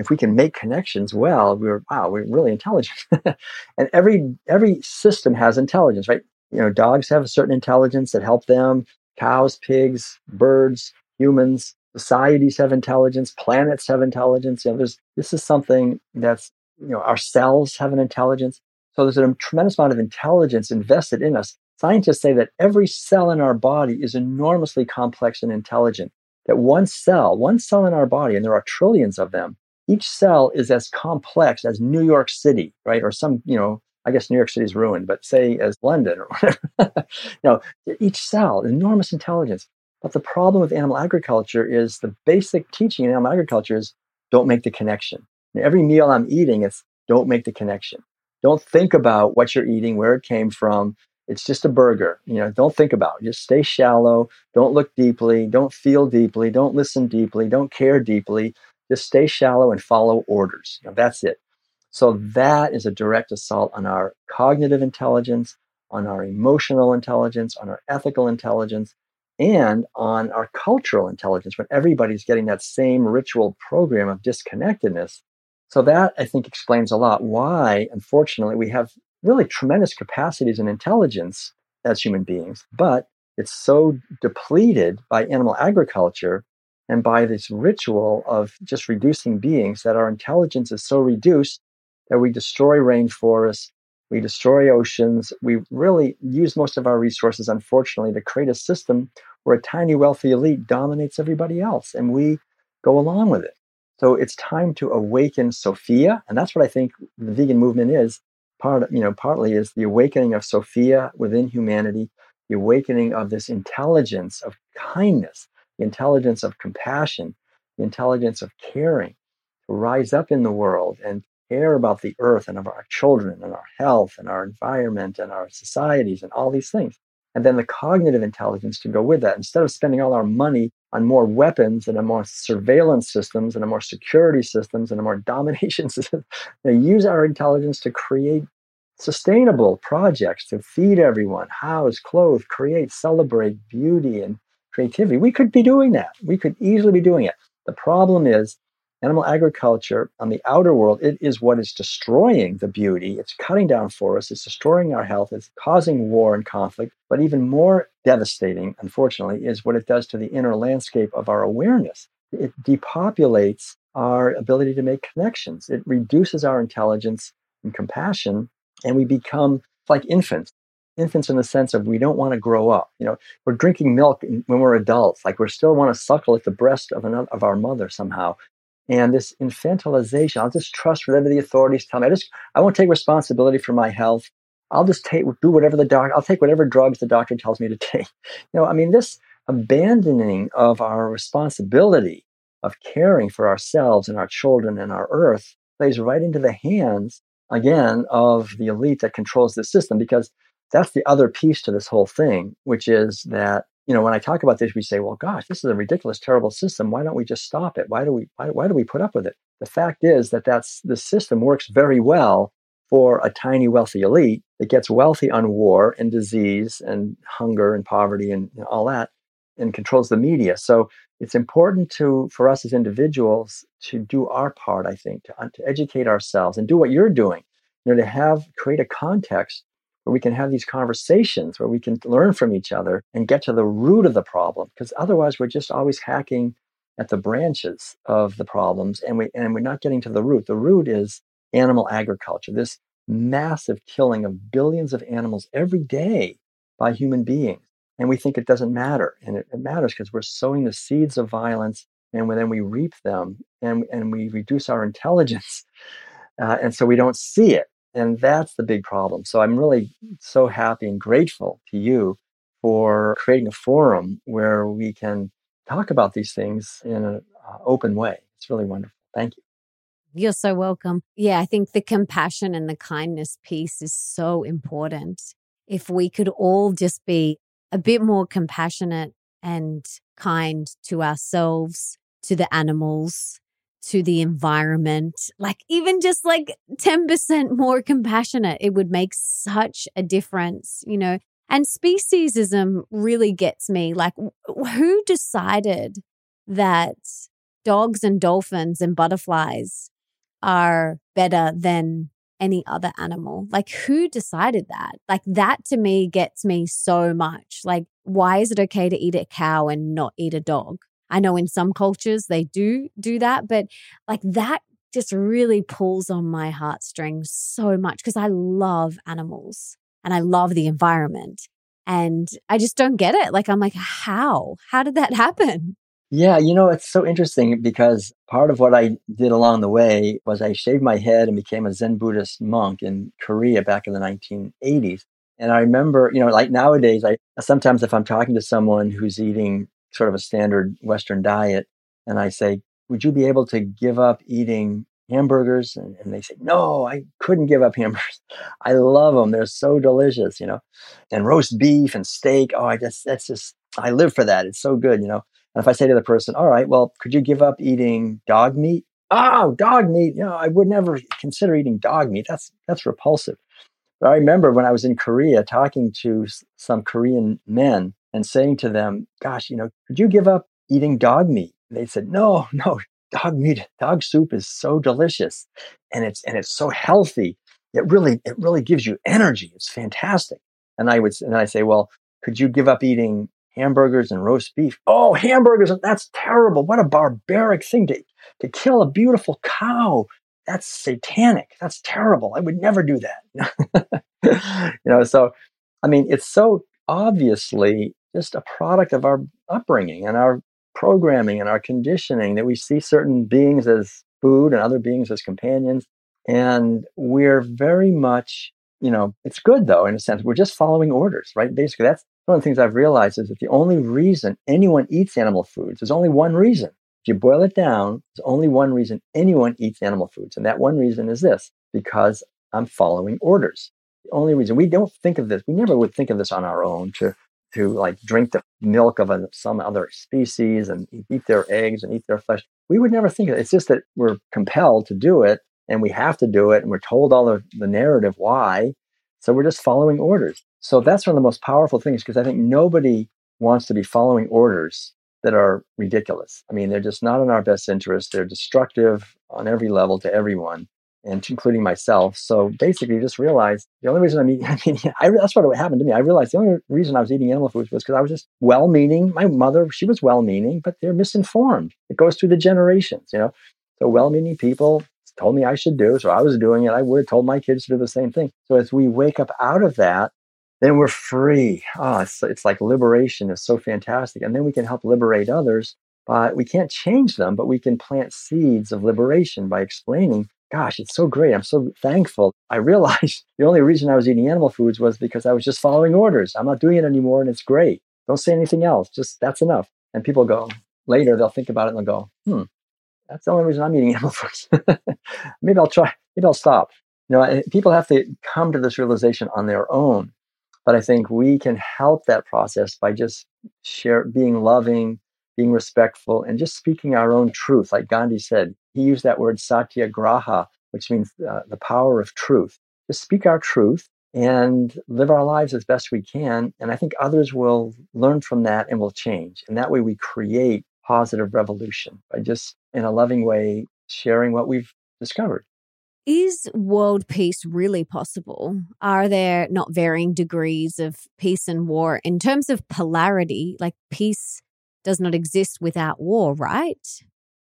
if we can make connections well, we're wow, we're really intelligent. [LAUGHS] and every every system has intelligence, right? You know, dogs have a certain intelligence that help them. Cows, pigs, birds, humans, societies have intelligence, planets have intelligence. You know, there's, this is something that's, you know, our cells have an intelligence. So there's a tremendous amount of intelligence invested in us. Scientists say that every cell in our body is enormously complex and intelligent. That one cell, one cell in our body, and there are trillions of them, each cell is as complex as New York City, right? Or some, you know, I guess New York City's ruined, but say as London or [LAUGHS] whatever. know, each cell, enormous intelligence. But the problem with animal agriculture is the basic teaching in animal agriculture is don't make the connection. every meal I'm eating, it's don't make the connection. Don't think about what you're eating, where it came from. It's just a burger. You know, don't think about it. Just stay shallow. Don't look deeply. Don't feel deeply. Don't listen deeply. Don't care deeply. Just stay shallow and follow orders. Know, that's it. So that is a direct assault on our cognitive intelligence, on our emotional intelligence, on our ethical intelligence, and on our cultural intelligence when everybody's getting that same ritual program of disconnectedness. So that I think explains a lot why, unfortunately, we have really tremendous capacities and intelligence as human beings, but it's so depleted by animal agriculture and by this ritual of just reducing beings that our intelligence is so reduced that we destroy rainforests, we destroy oceans, we really use most of our resources, unfortunately, to create a system where a tiny wealthy elite dominates everybody else and we go along with it. So it's time to awaken Sophia, and that's what I think the vegan movement is. Part, you know, partly is the awakening of Sophia within humanity, the awakening of this intelligence of kindness, the intelligence of compassion, the intelligence of caring, to rise up in the world and care about the earth and of our children and our health and our environment and our societies and all these things. And then the cognitive intelligence to go with that. Instead of spending all our money on more weapons and on more surveillance systems and on more security systems and on more [LAUGHS] domination systems, know, use our intelligence to create sustainable projects to feed everyone, house, clothe, create, celebrate beauty and creativity. We could be doing that. We could easily be doing it. The problem is animal agriculture on the outer world, it is what is destroying the beauty. It's cutting down forests, it's destroying our health, it's causing war and conflict. But even more devastating, unfortunately, is what it does to the inner landscape of our awareness. It depopulates our ability to make connections, it reduces our intelligence and compassion, and we become like infants. Infants in the sense of we don't want to grow up. You know, we're drinking milk when we're adults, like we still want to suckle at the breast of another, of our mother somehow and this infantilization i'll just trust whatever the authorities tell me i just i won't take responsibility for my health i'll just take do whatever the doctor. i'll take whatever drugs the doctor tells me to [LAUGHS] take you know i mean this abandoning of our responsibility of caring for ourselves and our children and our earth plays right into the hands again of the elite that controls the system because that's the other piece to this whole thing which is that you know, when I talk about this, we say, well, gosh, this is a ridiculous, terrible system. Why don't we just stop it? Why do we, why, why do we put up with it? The fact is that that's, the system works very well for a tiny wealthy elite that gets wealthy on war and disease and hunger and poverty and all that and controls the media. So it's important to for us as individuals to do our part, I think, to, to educate ourselves and do what you're doing, you know, to have create a context where we can have these conversations where we can learn from each other and get to the root of the problem because otherwise we're just always hacking at the branches of the problems and we and we're not getting to the root. The root is animal agriculture this massive killing of billions of animals every day by human beings. And we think it doesn't matter and it, it matters because we're sowing the seeds of violence and then we reap them and, and we reduce our intelligence [LAUGHS] uh, and so we don't see it and that's the big problem. So I'm really so happy and grateful to you for creating a forum where we can talk about these things in an uh, open way. It's really wonderful. Thank you. You're so welcome. Yeah, I think the compassion and the kindness piece is so important. If we could all just be a bit more compassionate and kind to ourselves, to the animals, to the environment, like even just like 10% more compassionate, it would make such a difference, you know. And speciesism really gets me. Like, who decided that dogs and dolphins and butterflies are better than any other animal? Like, who decided that? Like, that to me gets me so much. Like, why is it okay to eat a cow and not eat a dog? I know in some cultures they do do that, but like that just really pulls on my heartstrings so much because I love animals and I love the environment. And I just don't get it. Like, I'm like, how? How did that happen? Yeah, you know, it's so interesting because part of what I did along the way was I shaved my head and became a Zen Buddhist monk in Korea back in the 1980s. And I remember, you know, like nowadays, I sometimes if I'm talking to someone who's eating sort of a standard Western diet, and I say, would you be able to give up eating hamburgers? And, and, they say, no, I couldn't give up hamburgers. [LAUGHS] I love them. They're so delicious, you know, and roast beef and steak. Oh, I just, that's just, I live for that. It's so good, you know. And if I say to the person, all right, well, could you give up eating dog meat? Oh, dog meat. You know, I would never consider eating dog meat. That's, that's repulsive. I remember when I was in Korea talking to some Korean men and saying to them, gosh, you know, could you give up eating dog meat? they said, no, [LAUGHS] no, dog meat, dog soup is so delicious and it's, and it's so healthy. It really, it really gives you energy. It's fantastic. And I would, and I say, well, could you give up eating hamburgers and roast beef? Oh, hamburgers. That's terrible. What a barbaric thing to, to kill a beautiful cow. That's satanic. That's terrible. I would never do that. [LAUGHS] you know, so, I mean, it's so obviously just a product of our upbringing and our programming and our conditioning that we see certain beings as food and other beings as companions. And we're very much, you know, it's good though, in a sense. We're just following orders, right? Basically, that's one of the things I've realized is that the only reason anyone eats animal foods is only one reason. If you boil it down, there's only one reason anyone eats animal foods. And that one reason is this because I'm following orders. The only reason we don't think of this, we never would think of this on our own to to like drink the milk of a, some other species and eat their eggs and eat their flesh. We would never think of it. It's just that we're compelled to do it and we have to do it and we're told all of the narrative why. So we're just following orders. So that's one of the most powerful things because I think nobody wants to be following orders that are ridiculous. I mean, they're just not in our best interest. They're destructive on every level to everyone and including myself. So basically, just realize the only reason I'm eating, [LAUGHS] I mean, I, that's what happened to me. I realized the only reason I was eating animal foods was because I was just well meaning. My mother, she was well meaning, but they're misinformed. It goes through the generations, you know. So well meaning people told me I should do. So I was doing it. I would have told my kids to do the same thing. So as we wake up out of that, then we're free. Oh, it's, it's like liberation is so fantastic. And then we can help liberate others. But we can't change them, but we can plant seeds of liberation by explaining gosh, it's so great. I'm so thankful. I realized [LAUGHS] the only reason I was eating animal foods was because I was just following orders. I'm not doing it anymore and it's great. Don't say anything else. Just that's enough. And people go later, they'll think about it and they'll go, hmm, that's the only reason I'm eating [LAUGHS] animal foods. [LAUGHS] maybe I'll try, maybe I'll stop. You know, people have to come to this realization on their own. But I think we can help that process by just share, being loving, being respectful, and just speaking our own truth. Like Gandhi said, he used that word satyagraha, which means uh, the power of truth. Just speak our truth and live our lives as best we can. And I think others will learn from that and will change. And that way we create positive revolution by just in a loving way sharing what we've discovered. Is world peace really possible? Are there not varying degrees of peace and war in terms of polarity? Like peace does not exist without war, right?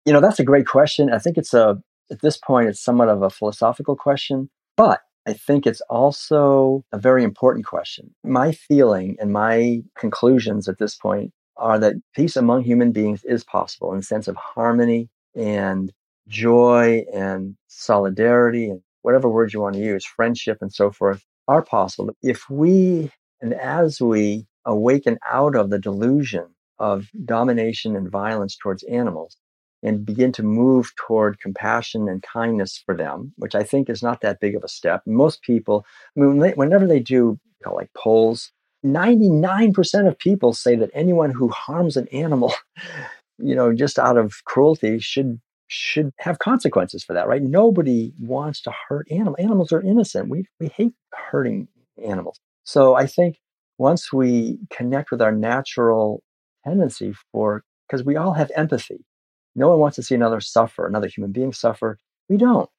You know, that's a great question. I think it's a, at this point, it's somewhat of a philosophical question, but I think it's also a very important question. My feeling and my conclusions at this point are that peace among human beings is possible in the sense of harmony and joy and solidarity and whatever words you want to use, friendship and so forth are possible. If we and as we awaken out of the delusion of domination and violence towards animals, and begin to move toward compassion and kindness for them, which I think is not that big of a step. Most people, I mean, whenever they do like polls, 99% of people say that anyone who harms an animal, [LAUGHS] you know, just out of cruelty should should have consequences for that, right? Nobody wants to hurt animals. Animals are innocent. We we hate hurting animals. So I think once we connect with our natural tendency for because we all have empathy no one wants to see another suffer, another human being suffer. We don't.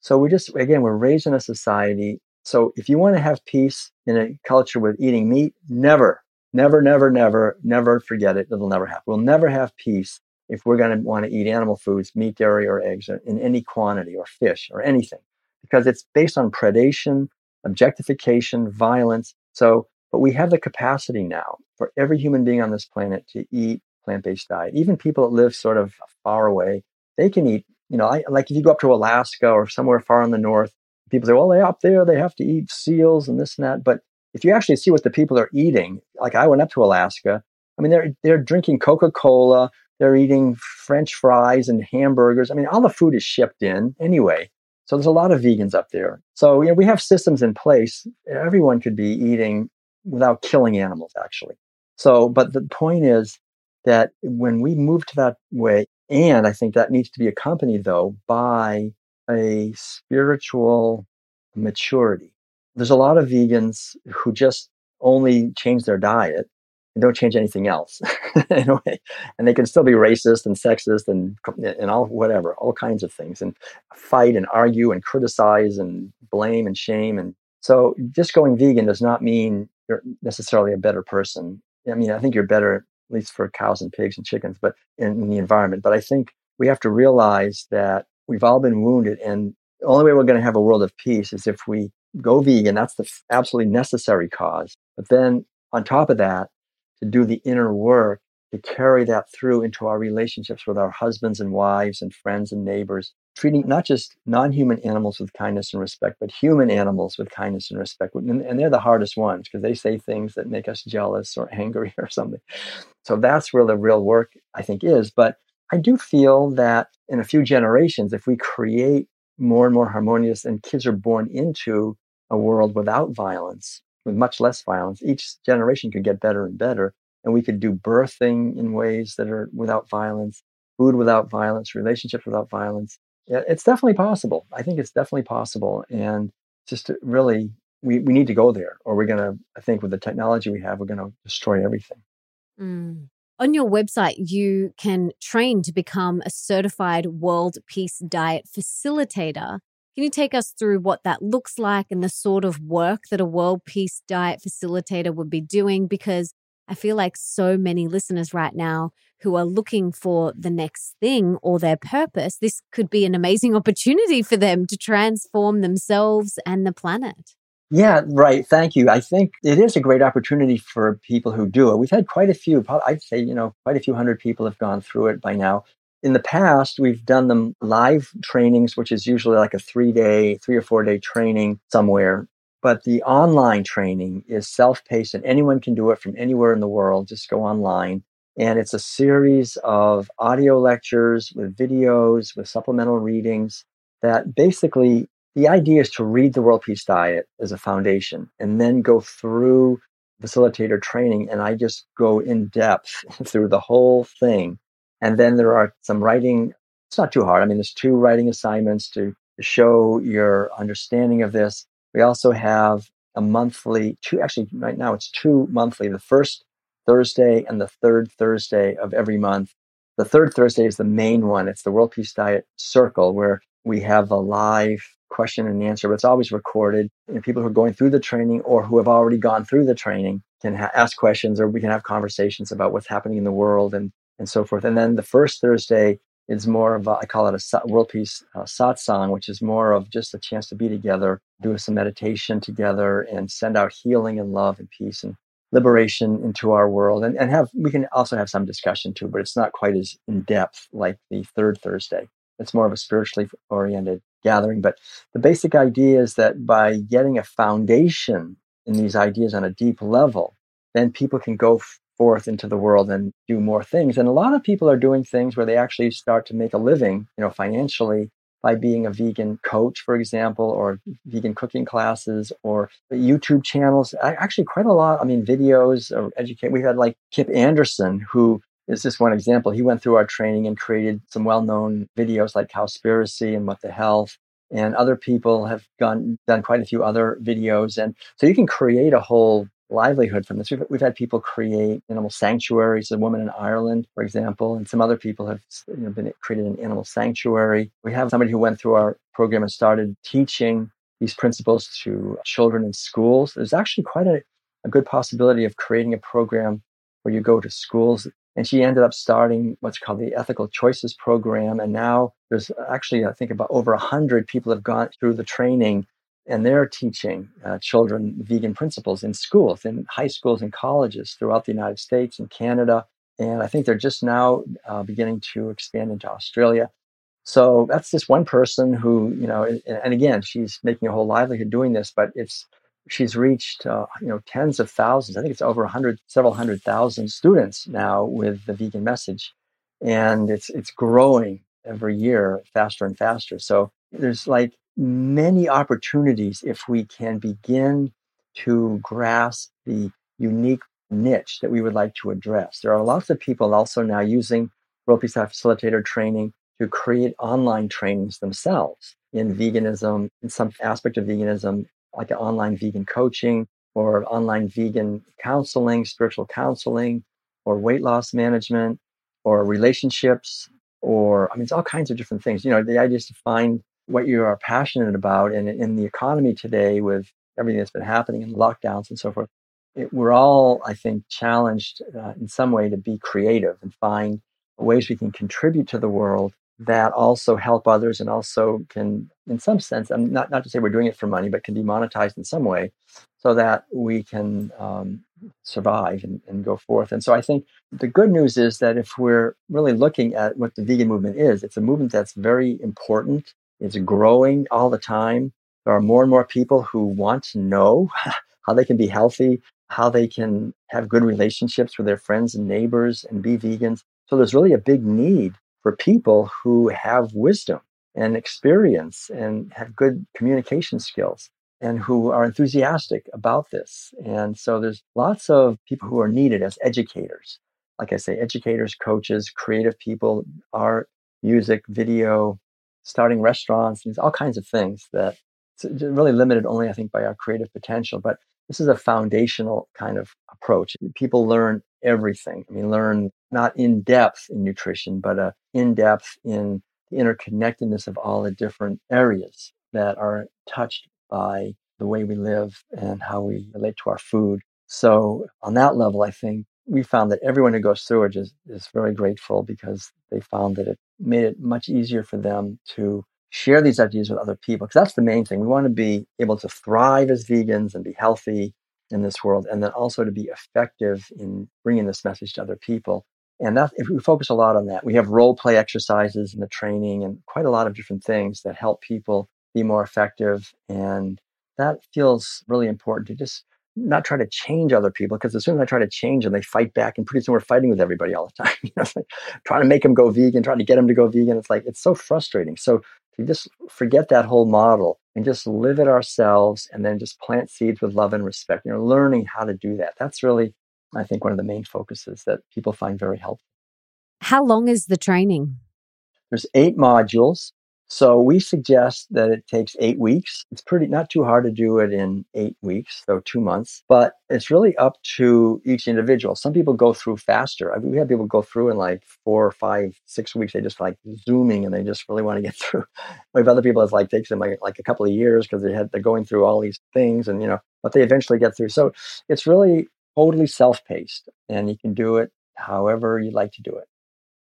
So we just, again, we're raised in a society. So if you want to have peace in a culture with eating meat, never, never, never, never, never forget it. It'll never happen. We'll never have peace if we're going to want to eat animal foods, meat, dairy, or eggs in any quantity, or fish, or anything, because it's based on predation, objectification, violence. So, but we have the capacity now for every human being on this planet to eat plant-based diet. Even people that live sort of far away, they can eat. You know, I, like if you go up to Alaska or somewhere far in the north, people say, "Well, they up there, they have to eat seals and this and that." But if you actually see what the people are eating, like I went up to Alaska, I mean, they're they're drinking Coca Cola, they're eating French fries and hamburgers. I mean, all the food is shipped in anyway. So there's a lot of vegans up there. So you know, we have systems in place. Everyone could be eating without killing animals, actually. So, but the point is that when we move to that way, and I think that needs to be accompanied though by a spiritual maturity. There's a lot of vegans who just only change their diet and don't change anything else [LAUGHS] in a way. And they can still be racist and sexist and and all whatever, all kinds of things, and fight and argue and criticize and blame and shame. And so, just going vegan does not mean you're necessarily a better person. I mean, I think you're better, at least for cows and pigs and chickens, but in, in the environment. But I think we have to realize that we've all been wounded, and the only way we're going to have a world of peace is if we go vegan. That's the absolutely necessary cause. But then on top of that, to do the inner work to carry that through into our relationships with our husbands and wives and friends and neighbors, treating not just non human animals with kindness and respect, but human animals with kindness and respect. And, and they're the hardest ones because they say things that make us jealous or [LAUGHS] angry or something. So that's where the real work, I think, is. But I do feel that in a few generations, if we create more and more harmonious and kids are born into a world without violence, with much less violence. Each generation could get better and better. And we could do birthing in ways that are without violence, food without violence, relationships without violence. Yeah, it's definitely possible. I think it's definitely possible. And just really, we, we need to go there, or we're going to, I think, with the technology we have, we're going to destroy everything. Mm. On your website, you can train to become a certified World Peace Diet facilitator. Can you take us through what that looks like and the sort of work that a World Peace Diet facilitator would be doing? Because I feel like so many listeners right now who are looking for the next thing or their purpose, this could be an amazing [LAUGHS] opportunity for them to transform themselves and the planet. Yeah, right. Thank you. I think it is a great opportunity for people who do it. We've had quite a few, I'd say, you know, quite a few hundred people have gone through it by now. In the past, we've done them live trainings, which is usually like a three day, three or four day training somewhere. But the online training is self paced and anyone can do it from anywhere in the world. Just go online. And it's a series of audio lectures with videos, with supplemental readings that basically the idea is to read the World Peace Diet as a foundation and then go through facilitator training. And I just go in depth [LAUGHS] through the whole thing and then there are some writing. It's not too hard. I mean, there's two writing assignments to show your understanding of this. We also have a monthly, two, actually, right now it's two monthly, the first Thursday and the third Thursday of every month. The third Thursday is the main one. It's the World Peace Diet Circle, where we have a live question and answer, but it's always recorded. And people who are going through the training or who have already gone through the training can ha- ask questions or we can have conversations about what's happening in the world and and so forth. And then the first Thursday is more of a, I call it a world peace uh, satsang, which is more of just a chance to be together, do some meditation together, and send out healing and love and peace and liberation into our world. And, and have we can also have some discussion too, but it's not quite as in depth like the third Thursday. It's more of a spiritually oriented gathering. But the basic idea is that by getting a foundation in these ideas on a deep level, then people can go forth into the world and do more things. And a lot of people are doing things where they actually start to make a living, you know, financially by being a vegan coach, for example, or vegan cooking classes or YouTube channels. Actually, quite a lot. I mean, videos or educate. We had like Kip Anderson, who is just one example. He went through our training and created some well-known videos like Cowspiracy and What the Health. And other people have gone done quite a few other videos. And so you can create a whole livelihood from this. We've, we've had people create animal sanctuaries. A woman in Ireland, for example, and some other people have you know, been created an animal sanctuary. We have somebody who went through our program and started teaching these principles to children in schools. There's actually quite a, a good possibility of creating a program where you go to schools And she ended up starting what's called the Ethical Choices Program. And now there's actually, I think, about over 100 people have gone through the training and they're teaching uh, children vegan principles in schools, in high schools and colleges throughout the United States and Canada. And I think they're just now uh, beginning to expand into Australia. So that's just one person who, you know, and again, she's making a whole livelihood doing this, but it's she's reached uh, you know tens of thousands. I think it's over a hundred, several hundred thousand students now with the vegan message, and it's it's growing every year faster and faster. So there's like many opportunities if we can begin to grasp the unique niche that we would like to address. There are lots of people also now using Peace Facilitator training to create online trainings themselves in veganism, in some aspect of veganism, like online vegan coaching or online vegan counseling, spiritual counseling, or weight loss management, or relationships, or I mean, it's all kinds of different things. You know, the idea is to find what you are passionate about. And in the economy today, with everything that's been happening and lockdowns and so forth, it, we're all, I think, challenged uh, in some way to be creative and find ways we can contribute to the world that also help others and also can, in some sense, I'm not, not to say we're doing it for money, but can be monetized in some way so that we can um, survive and, and go forth. And so I think the good news is that if we're really looking at what the vegan movement is, it's a movement that's very important. It's growing all the time. There are more and more people who want to know [LAUGHS] how they can be healthy, how they can have good relationships with their friends and neighbors and be vegans. So there's really a big need for people who have wisdom and experience and have good communication skills and who are enthusiastic about this. And so there's lots of people who are needed as educators. Like I say, educators, coaches, creative people, art, music, video, starting restaurants, there's all kinds of things that really limited only, I think, by our creative potential. But this is a foundational kind of approach. People learn everything. I mean, learn not in depth in nutrition, but uh, in depth in the interconnectedness of all the different areas that are touched by the way we live and how we relate to our food. So, on that level, I think we found that everyone who goes through it is, is very grateful because they found that it made it much easier for them to share these ideas with other people. Because that's the main thing. We want to be able to thrive as vegans and be healthy in this world, and then also to be effective in bringing this message to other people. And that, if we focus a lot on that, we have role play exercises in the training and quite a lot of different things that help people be more effective. And that feels really important to just not try to change other people because as soon as I try to change them, they fight back, and pretty soon we're fighting with everybody all the time. [LAUGHS] you know, like trying to make them go vegan, trying to get them to go vegan. It's like it's so frustrating. So to just forget that whole model and just live it ourselves, and then just plant seeds with love and respect. You know, learning how to do that. That's really, I think, one of the main focuses that people find very helpful. How long is the training? There's eight modules. So we suggest that it takes eight weeks. It's pretty not too hard to do it in eight weeks, so two months, but it's really up to each individual. Some people go through faster. I mean, we have people go through in like four or five, six weeks. They just like zooming and they just really want to get [LAUGHS] through. We have other people it's like takes them like, like a couple of years because they had they're going through all these things and you know, but they eventually get through. So it's really totally self-paced and you can do it however you like to do it.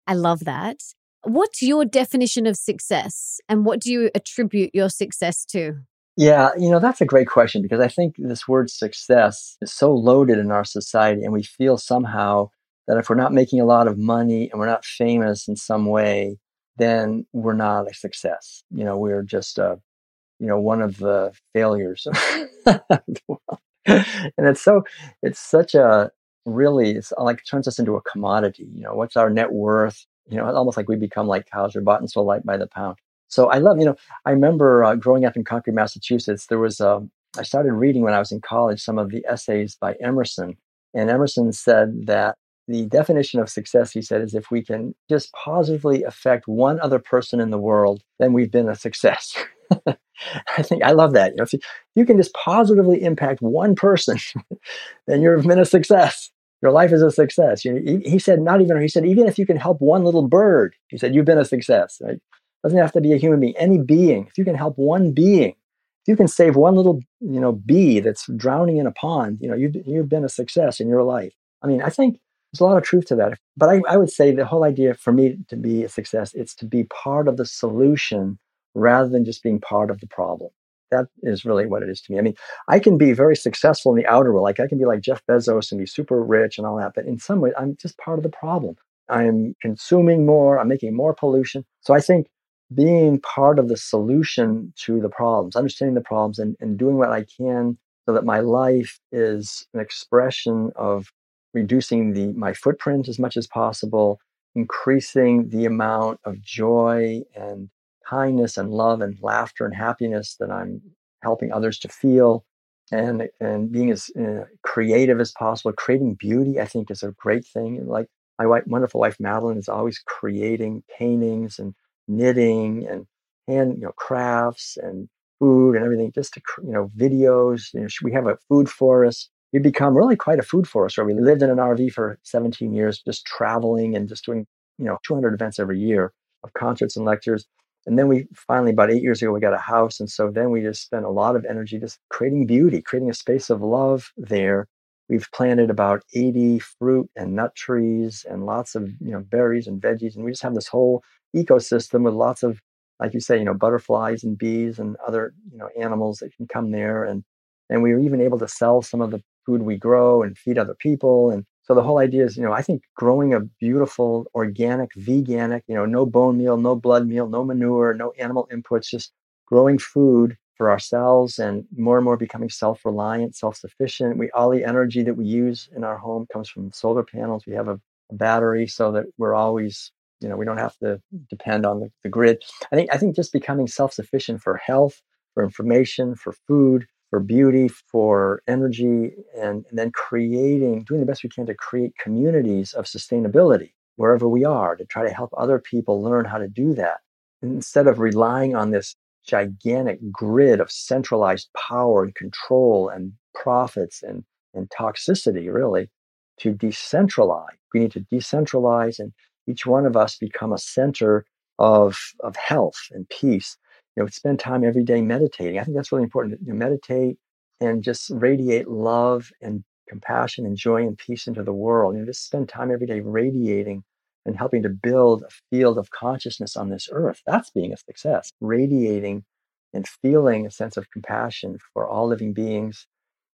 I love that. What's your definition of success and what do you attribute your success to? Yeah, you know, that's a great question because I think this word success is so loaded in our society, and we feel somehow that if we're not making a lot of money and we're not famous in some way, then we're not a success. You know, we're just a, you know, one of the failures. [LAUGHS] and it's so, it's such a really, it's like it turns us into a commodity. You know, what's our net worth? You know, almost like we become like cows are bought and sold like by the pound. So I love, you know, I remember uh, growing up in Concord, Massachusetts. There was, um, I started reading when I was in college some of the essays by Emerson, and Emerson said that the definition of success, he said, is if we can just positively affect one other person in the world, then we've been a success. [LAUGHS] I think I love that. You know, if you can just positively impact one person, [LAUGHS] then you've been a success your life is a success. he, he, said, not even, he said, even if you can help one little bird, he said, you've been a success. Right? Doesn't have to be a human being, any being. If you can help one being, if you can save one little, you know, bee that's drowning in a pond, you know, you've, you've been a success in your life. I mean, I think there's a lot of truth to that. But I, I would say the whole idea for me to be a success, it's to be part of the solution rather than just being part of the problem. That is really what it is to me. I mean, I can be very successful in the outer world. Like I can be like Jeff Bezos and be super rich and all that. But in some way, I'm just part of the problem. I'm consuming more. I'm making more pollution. So I think being part of the solution to the problems, understanding the problems and, and doing what I can so that my life is an expression of reducing the my footprint as much as possible, increasing the amount of joy and kindness and love and laughter and happiness that I'm helping others to feel, and and being as uh, creative as possible. Creating beauty, I think, is a great thing. Like my wife, wonderful wife Madeline is always creating paintings and knitting and hand you know crafts and food and everything. Just to you know videos. You know, we have a food forest we become really quite a food forest where we lived in an RV for 17 years, just traveling and just doing, you know, 200 events every year of concerts and lectures. And then we finally, about eight years ago, we got a house. And so then we just spent a lot of energy just creating beauty, creating a space of love there. We've planted about 80 fruit and nut trees and lots of, you know, berries and veggies. And we just have this whole ecosystem with lots of, like you say, you know, butterflies and bees and other, you know, animals that can come there. And and we were even able to sell some of the food we grow and feed other people. And so the whole idea is, you know, I think growing a beautiful, organic, veganic, you know, no bone meal, no blood meal, no manure, no animal inputs, just growing food for ourselves and more and more becoming self-reliant, self-sufficient. We all the energy that we use in our home comes from solar panels. We have a, a battery so that we're always, you know, we don't have to depend on the, the grid. I think I think just becoming self-sufficient for health, for information, for food, for beauty, for energy, and, and, then creating, doing the best we can to create communities of sustainability wherever we are, to try to help other people learn how to do that. instead of relying on this gigantic grid of centralized power and control and profits and, and toxicity, really, to decentralize. We need to decentralize and each one of us become a center of, of health and peace you know, spend time every day meditating. I think that's really important. You know, meditate and just radiate love and compassion and joy and peace into the world. You know, just spend time every day radiating and helping to build a field of consciousness on this earth. That's being a success. Radiating and feeling a sense of compassion for all living beings,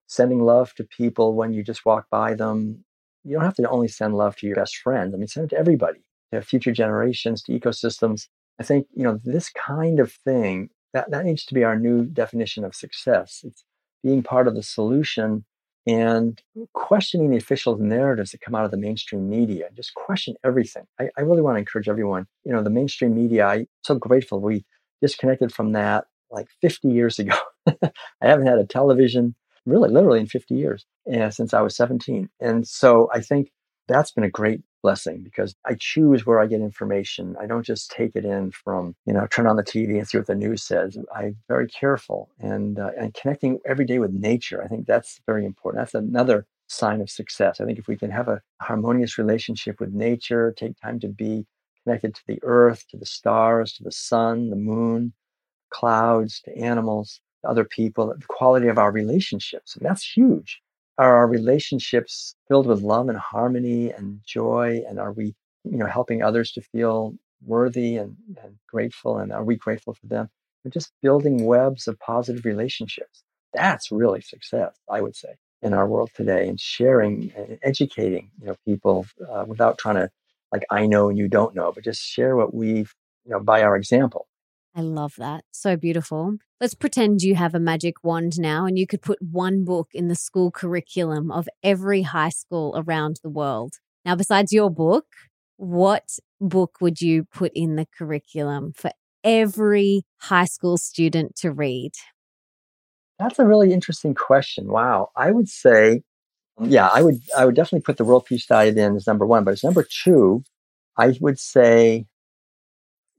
sending love to people when you just walk by them. You don't have to only send love to your best friends. I mean, send it to everybody, to future generations, to ecosystems. I think, you know, this kind of thing, that, that needs to be our new definition of success. It's being part of the solution and questioning the official narratives that come out of the mainstream media. Just question everything. I, I really want to encourage everyone, you know, the mainstream media, I'm so grateful we disconnected from that like 50 years ago. [LAUGHS] I haven't had a television really literally in 50 years uh, since I was 17. And so I think that's been a great blessing because I choose where I get information. I don't just take it in from, you know, turn on the TV and see what the news says. I'm very careful and, uh, and connecting every day with nature. I think that's very important. That's another sign of success. I think if we can have a harmonious relationship with nature, take time to be connected to the earth, to the stars, to the sun, the moon, clouds, to animals, to other people, the quality of our relationships. And that's huge are our relationships filled with love and harmony and joy? And are we you know helping others to feel worthy and, and grateful? And are we grateful for them? We're just building webs of positive relationships. That's really success i would say in our world today and sharing and educating you know people uh, without trying to like i know and you don't know but just share what we've you know by our example I love that. So beautiful. Let's pretend you have a magic wand now and you could put one book in the school curriculum of every high school around the world. Now, besides your book, what book would you put in the curriculum for every high school student to read? That's a really interesting question. Wow. I would say, yeah, I would I would definitely put the World Peace Diet in as number one, but as number two, I would say,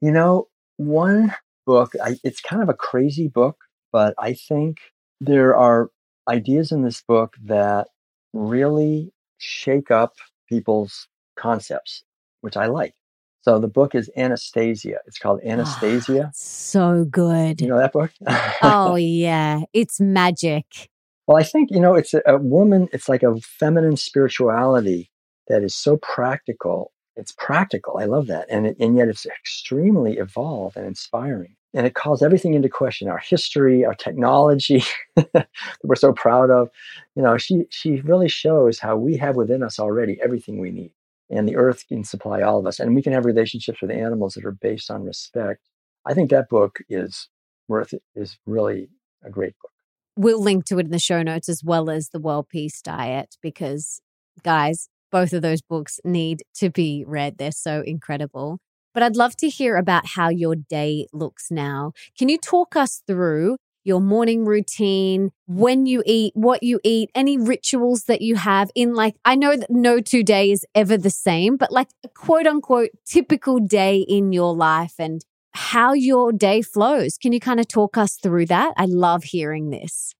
you know, one book. I, it's kind of a crazy book, but I think there are ideas in this book that really shake up people's concepts, which I like. So the book is Anastasia. It's called ah, Anastasia. Oh, so good. You know that book? oh, [LAUGHS] yeah. It's magic. Well, I think, you know, it's a, a woman, it's like a feminine spirituality that is so practical. It's practical. I love that. And, it, and yet it's extremely evolved and inspiring. And it calls everything into question our history, our technology [LAUGHS] that we're so proud of. You know, she, she really shows how we have within us already everything we need. And the earth can supply all of us. And we can have relationships with animals that are based on respect. I think that book is worth it, is really a great book. We'll link to it in the show notes as well as the World Peace Diet because, guys, both of those books need to be read. They're so incredible. But I'd love to hear about how your day looks now. Can you talk us through your morning routine, when you eat, what you eat, any rituals that you have in like, I know that no two days is ever the same, but like a quote unquote typical day in your life and how your day flows. Can you kind of talk us through that? I love hearing this.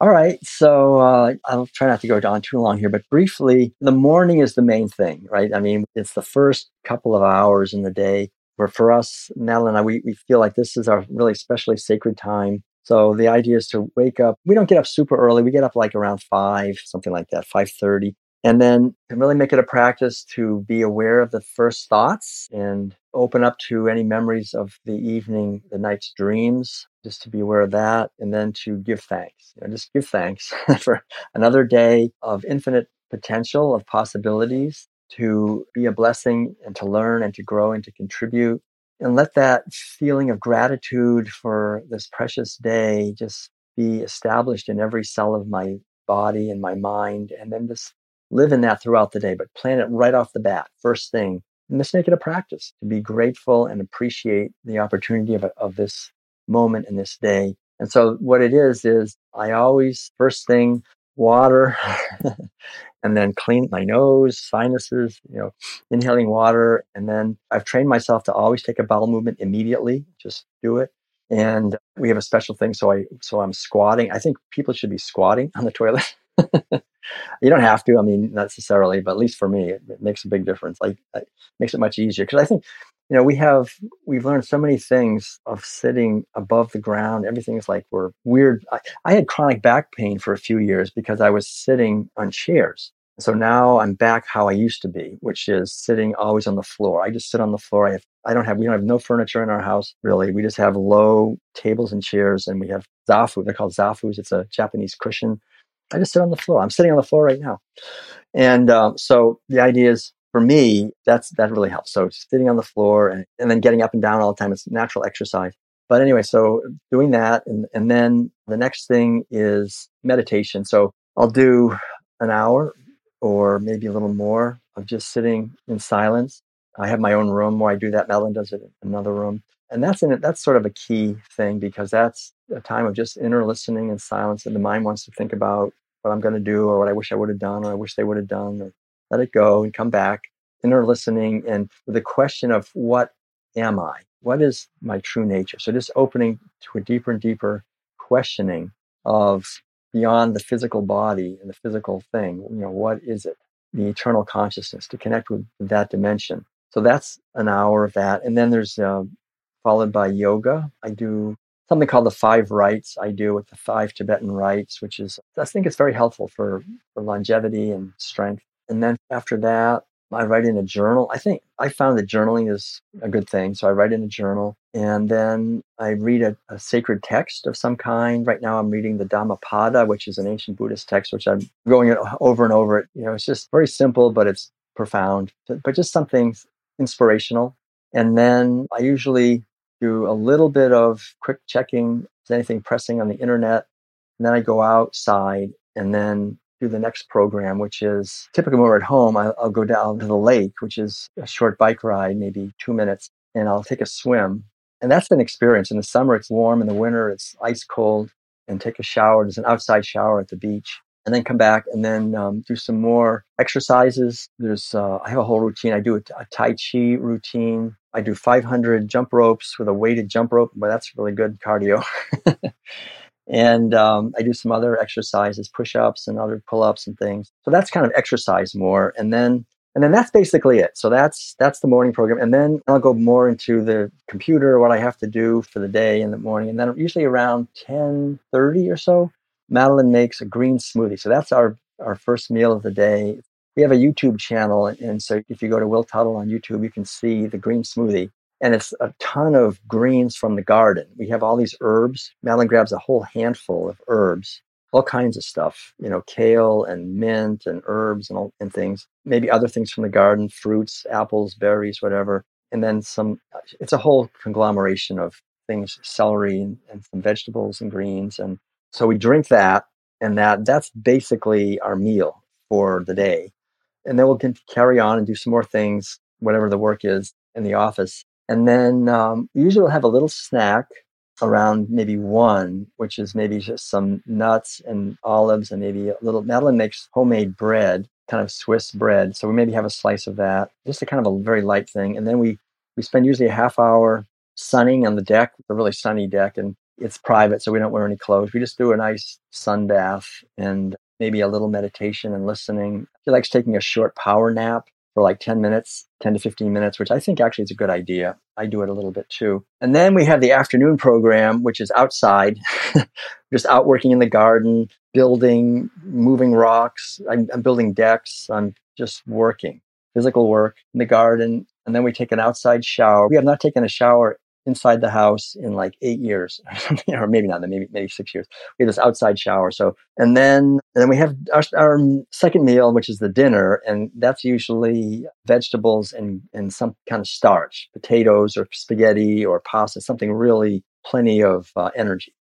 All right. So uh, I'll try not to go on too long here, but briefly, the morning is the main thing, right? I mean, it's the first couple of hours in the day where for us, Madeline and I, we, we feel like this is our really especially sacred time. So the idea is to wake up. We don't get up super early. We get up like around five, something like that, 5.30 and then really make it a practice to be aware of the first thoughts and open up to any memories of the evening, the night's dreams, just to be aware of that. And then to give thanks, you know, just give thanks [LAUGHS] for another day of infinite potential, of possibilities to be a blessing and to learn and to grow and to contribute. And let that feeling of gratitude for this precious day just be established in every cell of my body and my mind. And then just live in that throughout the day, but plan it right off the bat, first thing. And just make it a practice to be grateful and appreciate the opportunity of, of this moment in this day. And so what it is, is I always, first thing, water [LAUGHS] and then clean my nose, sinuses, you know, inhaling water. And then I've trained myself to always take a bowel movement immediately, just do it. And we have a special thing. So I, so I'm squatting. I think people should be squatting on the toilet. [LAUGHS] you don't have to. I mean, necessarily, but at least for me, it, it makes a big difference. Like, it makes it much easier because I think, you know, we have we've learned so many things of sitting above the ground. Everything is like we're weird. I, I had chronic back pain for a few years because I was sitting on chairs. So now I'm back how I used to be, which is sitting always on the floor. I just sit on the floor. I have, I don't have, we don't have no furniture in our house really. We just have low tables and chairs and we have zafu. They're called zafus. It's a Japanese cushion I just sit on the floor. I'm sitting on the floor right now. And um, so the idea is for me, that's that really helps. So sitting on the floor and, and then getting up and down all the time is natural exercise. But anyway, so doing that and, and then the next thing is meditation. So I'll do an hour or maybe a little more of just sitting in silence. I have my own room where I do that. Melon does it in another room. And that's in it. That's sort of a key thing because that's a time of just inner listening and silence and the mind wants to think about what I'm going to do or what I wish I would have done or I wish they would have done or let it go and come back. Inner listening and the question of what am I? What is my true nature? So just opening to a deeper and deeper questioning of beyond the physical body and the physical thing. You know, what is it? The eternal consciousness to connect with that dimension. So that's an hour of that. And then there's uh, followed by yoga. I do something called the five rites I do with the five Tibetan rites, which is, I think it's very helpful for, for longevity and strength. And then after that, I write in a journal. I think I found that journaling is a good thing. So I write in a journal and then I read a, a, sacred text of some kind. Right now I'm reading the Dhammapada, which is an ancient Buddhist text, which I'm going over and over. It, you know, it's just very simple, but it's profound, but just something inspirational. And then I usually do a little bit of quick checking, is anything pressing on the internet. And then I go outside and then do the next program, which is typically when we're at home, I'll, I'll go down to the lake, which is a short bike ride, maybe two minutes, and I'll take a swim. And that's an experience. In the summer, it's warm. In the winter, it's ice cold. And take a shower. There's an outside shower at the beach and then come back and then um, do some more exercises. There's uh, I have a whole routine. I do a, a, Tai Chi routine. I do 500 jump ropes with a weighted jump rope, but that's really good cardio. [LAUGHS] and um, I do some other exercises, push-ups and other pull-ups and things. So that's kind of exercise more, and then and then that's basically it. So that's that's the morning program, and then I'll go more into the computer, what I have to do for the day in the morning, and then usually around 10:30 or so, Madeline makes a green smoothie. So that's our, our first meal of the day. We have a YouTube channel. And so if you go to Will Tuttle on YouTube, you can see the green smoothie. And it's a ton of greens from the garden. We have all these herbs. Madeline grabs a whole handful of herbs, all kinds of stuff, you know, kale and mint and herbs and, all, and things, maybe other things from the garden, fruits, apples, berries, whatever. And then some, it's a whole conglomeration of things, celery and, and some vegetables and greens. And so we drink that and that that's basically our meal for the day and then we'll carry on and do some more things, whatever the work is in the office. And then um, usually we'll have a little snack around maybe one, which is maybe just some nuts and olives and maybe a little. Madeline makes homemade bread, kind of Swiss bread. So we maybe have a slice of that, just a kind of a very light thing. And then we, we spend usually a half hour sunning on the deck, a really sunny deck. And it's private, so we don't wear any clothes. We just do a nice sun bath and maybe a little meditation and listening. He likes taking a short power nap for like 10 minutes, 10 to 15 minutes, which I think actually is a good idea. I do it a little bit too. And then we have the afternoon program, which is outside, [LAUGHS] just out working in the garden, building, moving rocks. I'm, I'm building decks. I'm just working, physical work in the garden. And then we take an outside shower. We have not taken a shower inside the house in like eight years [LAUGHS] or maybe not, maybe maybe six years. We have this outside shower. So and then and then we have our, our second meal, which is the dinner, and that's usually vegetables and and some kind of starch, potatoes or spaghetti or pasta, something really plenty of uh, energy.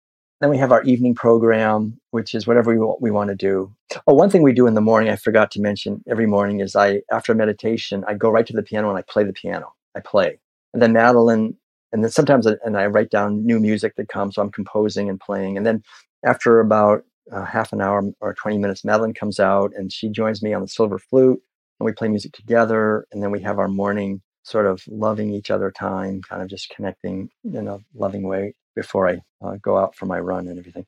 Then we have our evening program, which is whatever we, we want to do. Oh, one thing we do in the morning, I forgot to mention every morning is I, after meditation, I go right to the piano and I play the piano. I play. And then Madeline and then sometimes I, and I write down new music that comes. So I'm composing and playing. And then after about uh, half an hour or 20 minutes, Madeline comes out and she joins me on the silver flute and we play music together. And then we have our morning sort of loving each other time, kind of just connecting in a loving way before I uh, go out for my run and everything.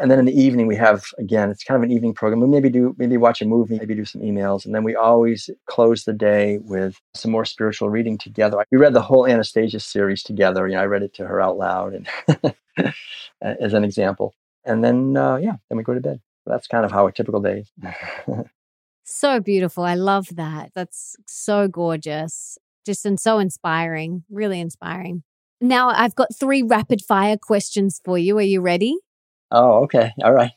And then in the evening, we have again, it's kind of an evening program. We maybe do maybe watch a movie, maybe do some emails, and then we always close the day with some more spiritual reading together. We read the whole Anastasia series together. You know, I read it to her out loud, and [LAUGHS] as an example. And then uh, yeah, then we go to bed. that's kind of how a typical day is. [LAUGHS] so beautiful. I love that. That's so gorgeous. Just and so inspiring. Really inspiring. Now I've got three rapid fire questions for you. Are you ready? Oh, okay. All right.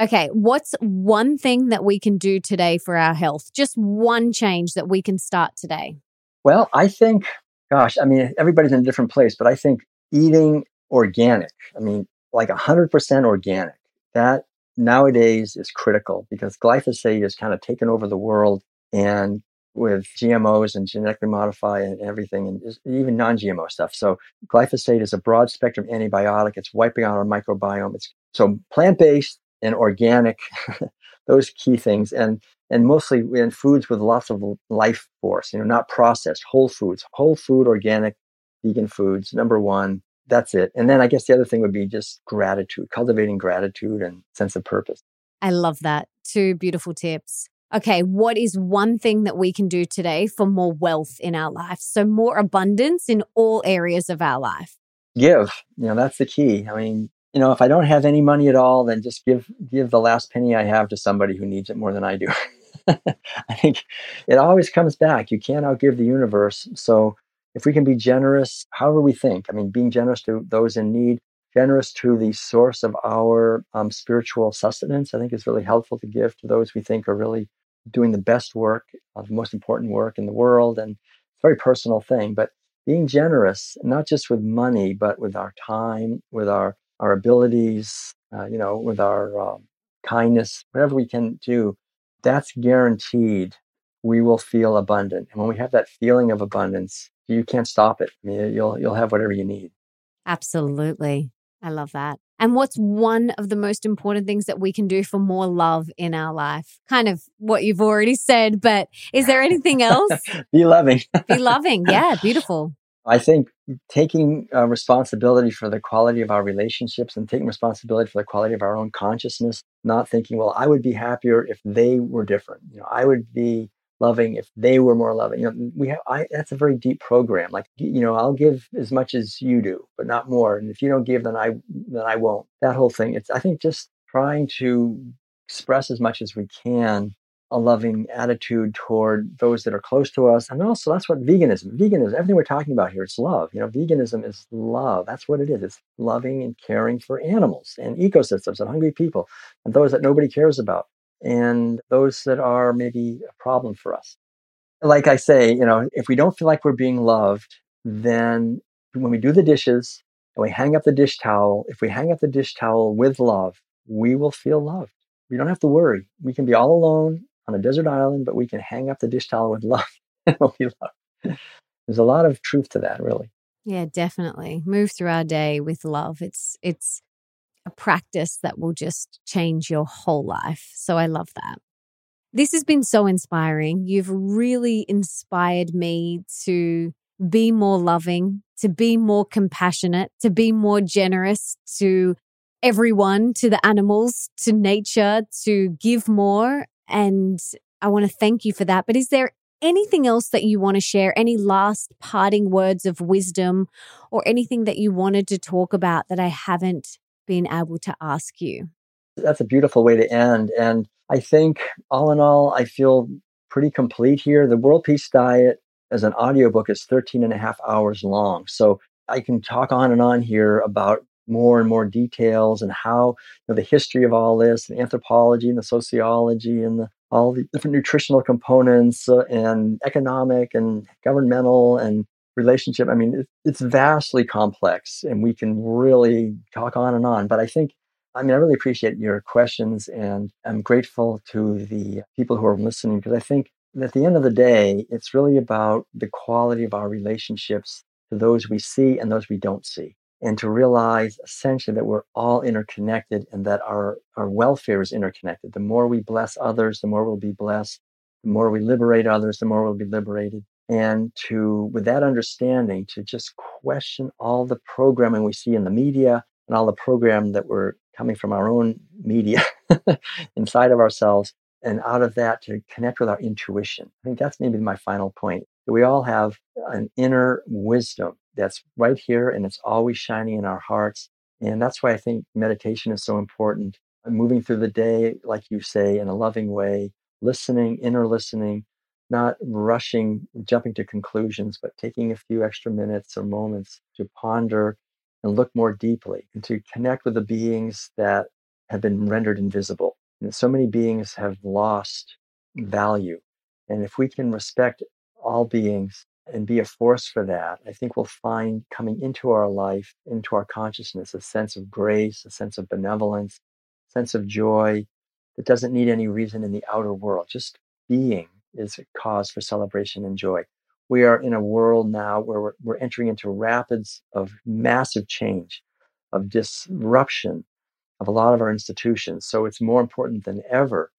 okay. What's one thing that we can do today for our health? Just one change that we can start today. Well, I think, gosh, I mean, everybody's in a different place, but I think eating organic, I mean, like 100% organic, that nowadays is critical because glyphosate has kind of taken over the world. And with GMOs and genetically modify and everything, and even non-GMO stuff. So glyphosate is a broad spectrum antibiotic. It's wiping out our microbiome. It's so plant-based and organic, [LAUGHS] those key things, and and mostly in foods with lots of life force. You know, not processed, whole foods, whole food, organic, vegan foods. Number one. That's it. And then I guess the other thing would be just gratitude, cultivating gratitude and sense of purpose. I love that. Two beautiful tips okay, what is one thing that we can do today for more wealth in our life? So, more abundance in all areas of our life. Give, you know, that's the key. I mean, you know, if I don't have any money at all, then just give give the last penny I have to somebody who needs it more than I do. [LAUGHS] I think it always comes back. You can't outgive the universe. So if we can be generous, however we think, I mean, being generous to those in need, generous to the source of our um, spiritual sustenance, I think is really helpful to give to those we think are really doing the best work, uh, the most important work in the world. And it's a very personal thing, but being generous, not just with money, but with our time, with our, our abilities, uh, you know, with our um, kindness, whatever we can do, that's guaranteed we will feel abundant. And when we have that feeling of abundance, you can't stop it. I mean, you'll, you'll have whatever you need. Absolutely. I love that. And what's one of the most important things that we can do for more love in our life? Kind of what you've already said, but is there anything else? [LAUGHS] Be loving. Be loving. [LAUGHS] Yeah, beautiful. I think taking uh, responsibility for the quality of our relationships and taking responsibility for the quality of our own consciousness, not thinking, well, I would be happier if they were different. You know, I would be loving if they were more loving. You know, we have I that's a very deep program. Like you know, I'll give as much as you do, but not more. And if you don't give, then I then I won't. That whole thing. It's I think just trying to express as much as we can a loving attitude toward those that are close to us. And also, that's what veganism, veganism, everything we're talking about here, it's love. You know, veganism is love. That's what it is. It's loving and caring for animals and ecosystems and hungry people and those that nobody cares about and those that are maybe a problem for us. Like I say, you know, if we don't feel like we're being loved, then when we do the dishes and we hang up the dish towel, if we hang up the dish towel with love, we will feel loved. We don't have to worry. We can be all alone on a desert island, but we can hang up the dish towel with love [LAUGHS] and we'll be loved. There's a lot of truth to that, really. Yeah, definitely. Move through our day with love. It's it's a practice that will just change your whole life. So I love that. This has been so inspiring. You've really inspired me to be more loving, to be more compassionate, to be more generous to everyone, to the animals, to nature, to give more. And I want to thank you for that. But is there anything else that you want to share? Any last parting words of wisdom or anything that you wanted to talk about that I haven't been able to ask you? That's a beautiful way to end. And I think all in all, I feel pretty complete here. The World Peace Diet as an audiobook is 13 and a half hours long. So I can talk on and on here about more and more details and how you know, the history of all this, the anthropology and the sociology and the, all the different nutritional components uh, and economic and governmental and relationship. I mean, it's vastly complex and we can really talk on and on. But I think, I mean, I really appreciate your questions and I'm grateful to the people who are listening because I think at the end of the day, it's really about the quality of our relationships to those we see and those we don't see. And to realize essentially that we're all interconnected and that our, our welfare is interconnected. The more we bless others, the more we'll be blessed. The more we liberate others, the more we'll be liberated. And to, with that understanding, to just question all the programming we see in the media and all the program that we're coming from our own media [LAUGHS] inside of ourselves and out of that to connect with our intuition. I think that's maybe my final point. We all have an inner wisdom that's right here and it's always shining in our hearts. And that's why I think meditation is so important. moving through the day, like you say, in a loving way, listening, inner listening, not rushing, jumping to conclusions, but taking a few extra minutes or moments to ponder and look more deeply and to connect with the beings that have been rendered invisible and so many beings have lost value. And if we can respect all beings and be a force for that, I think we'll find coming into our life, into our consciousness, a sense of grace, a sense of benevolence, sense of joy that doesn't need any reason in the outer world. Just being is a cause for celebration and joy. We are in a world now where we're, we're entering into rapids of massive change, of disruption, of a lot of our institutions. So it's more important than ever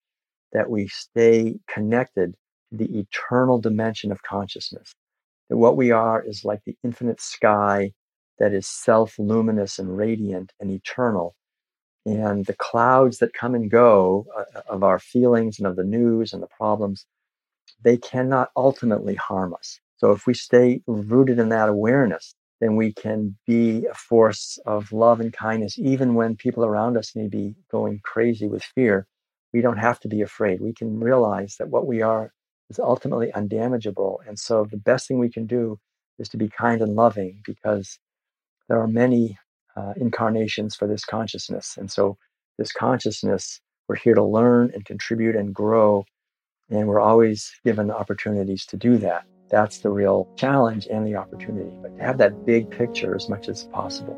that we stay connected to the eternal dimension of consciousness. That what we are is like the infinite sky that is self luminous and radiant and eternal. And the clouds that come and go uh, of our feelings and of the news and the problems, they cannot ultimately harm us. So if we stay rooted in that awareness, then we can be a force of love and kindness, even when people around us may be going crazy with fear. We don't have to be afraid. We can realize that what we are is ultimately undamageable. And so the best thing we can do is to be kind and loving because there are many uh, incarnations for this consciousness. And so this consciousness, we're here to learn and contribute and grow. And we're always given opportunities to do that that's the real challenge and the opportunity. But to have that big picture as much as possible.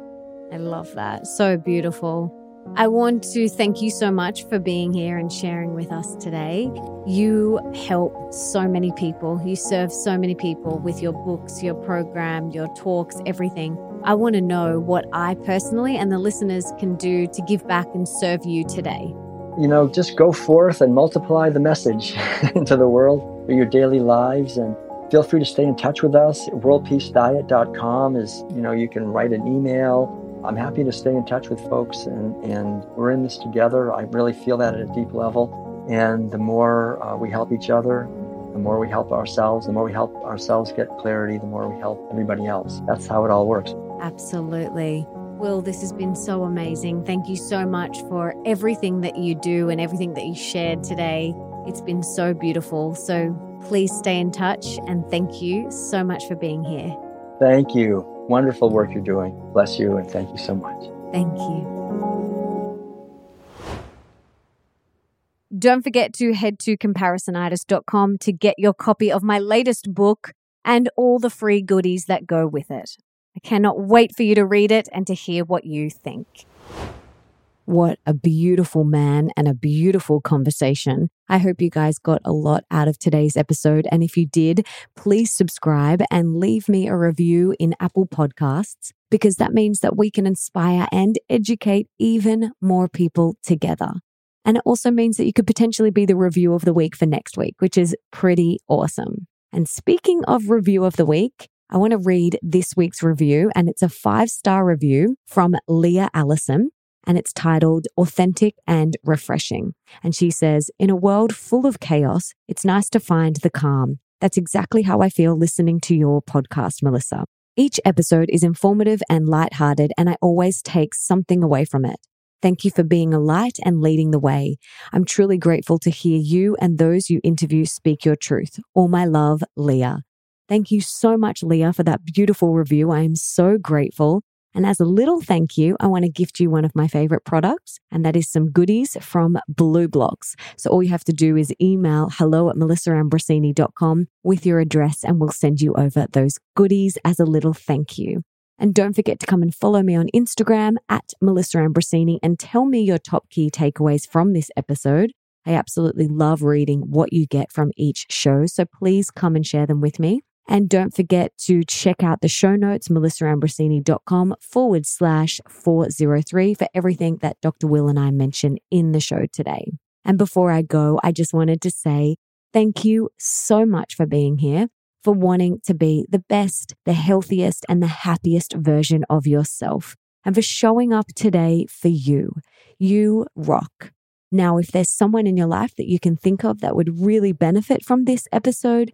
I love that. So beautiful. I want to thank you so much for being here and sharing with us today. You help so many people. You serve so many people with your books, your program, your talks, everything. I want to know what I personally and the listeners can do to give back and serve you today. You know, just go forth and multiply the message [LAUGHS] into the world for your daily lives and feel free to stay in touch with us. WorldPeaceDiet.com is, you know, you can write an email. I'm happy to stay in touch with folks, and, and we're in this together. I really feel that at a deep level. And the more uh, we help each other, the more we help ourselves, the more we help ourselves get clarity, the more we help everybody else. That's how it all works. Absolutely. Will, this has been so amazing. Thank you so much for everything that you do and everything that you shared today. It's been so beautiful. So please stay in touch and thank you so much for being here. Thank you. Wonderful work you're doing. Bless you and thank you so much. Thank you. Don't forget to head to comparisonitis.com to get your copy of my latest book and all the free goodies that go with it. I cannot wait for you to read it and to hear what you think. What a beautiful man and a beautiful conversation. I hope you guys got a lot out of today's episode. And if you did, please subscribe and leave me a review in Apple Podcasts because that means that we can inspire and educate even more people together. And it also means that you could potentially be the review of the week for next week, which is pretty awesome. And speaking of review of the week, I want to read this week's review, and it's a five star review from Leah Allison, and it's titled Authentic and Refreshing. And she says, In a world full of chaos, it's nice to find the calm. That's exactly how I feel listening to your podcast, Melissa. Each episode is informative and lighthearted, and I always take something away from it. Thank you for being a light and leading the way. I'm truly grateful to hear you and those you interview speak your truth. All my love, Leah. Thank you so much, Leah, for that beautiful review. I am so grateful. And as a little thank you, I want to gift you one of my favorite products, and that is some goodies from BluBlox. So all you have to do is email hello at melissaambrosini.com with your address, and we'll send you over those goodies as a little thank you. And don't forget to come and follow me on Instagram at Melissa Ambrosini and tell me your top key takeaways from this episode. I absolutely love reading what you get from each show. So please come and share them with me. And don't forget to check out the show notes, melissaambrosini.com forward slash 403 for everything that Dr. Will and I mentioned in the show today. And before I go, I just wanted to say thank you so much for being here for wanting to be the best, the healthiest, and the happiest version of yourself, and for showing up today for you. You rock. Now, if there's someone in your life that you can think of that would really benefit from this episode,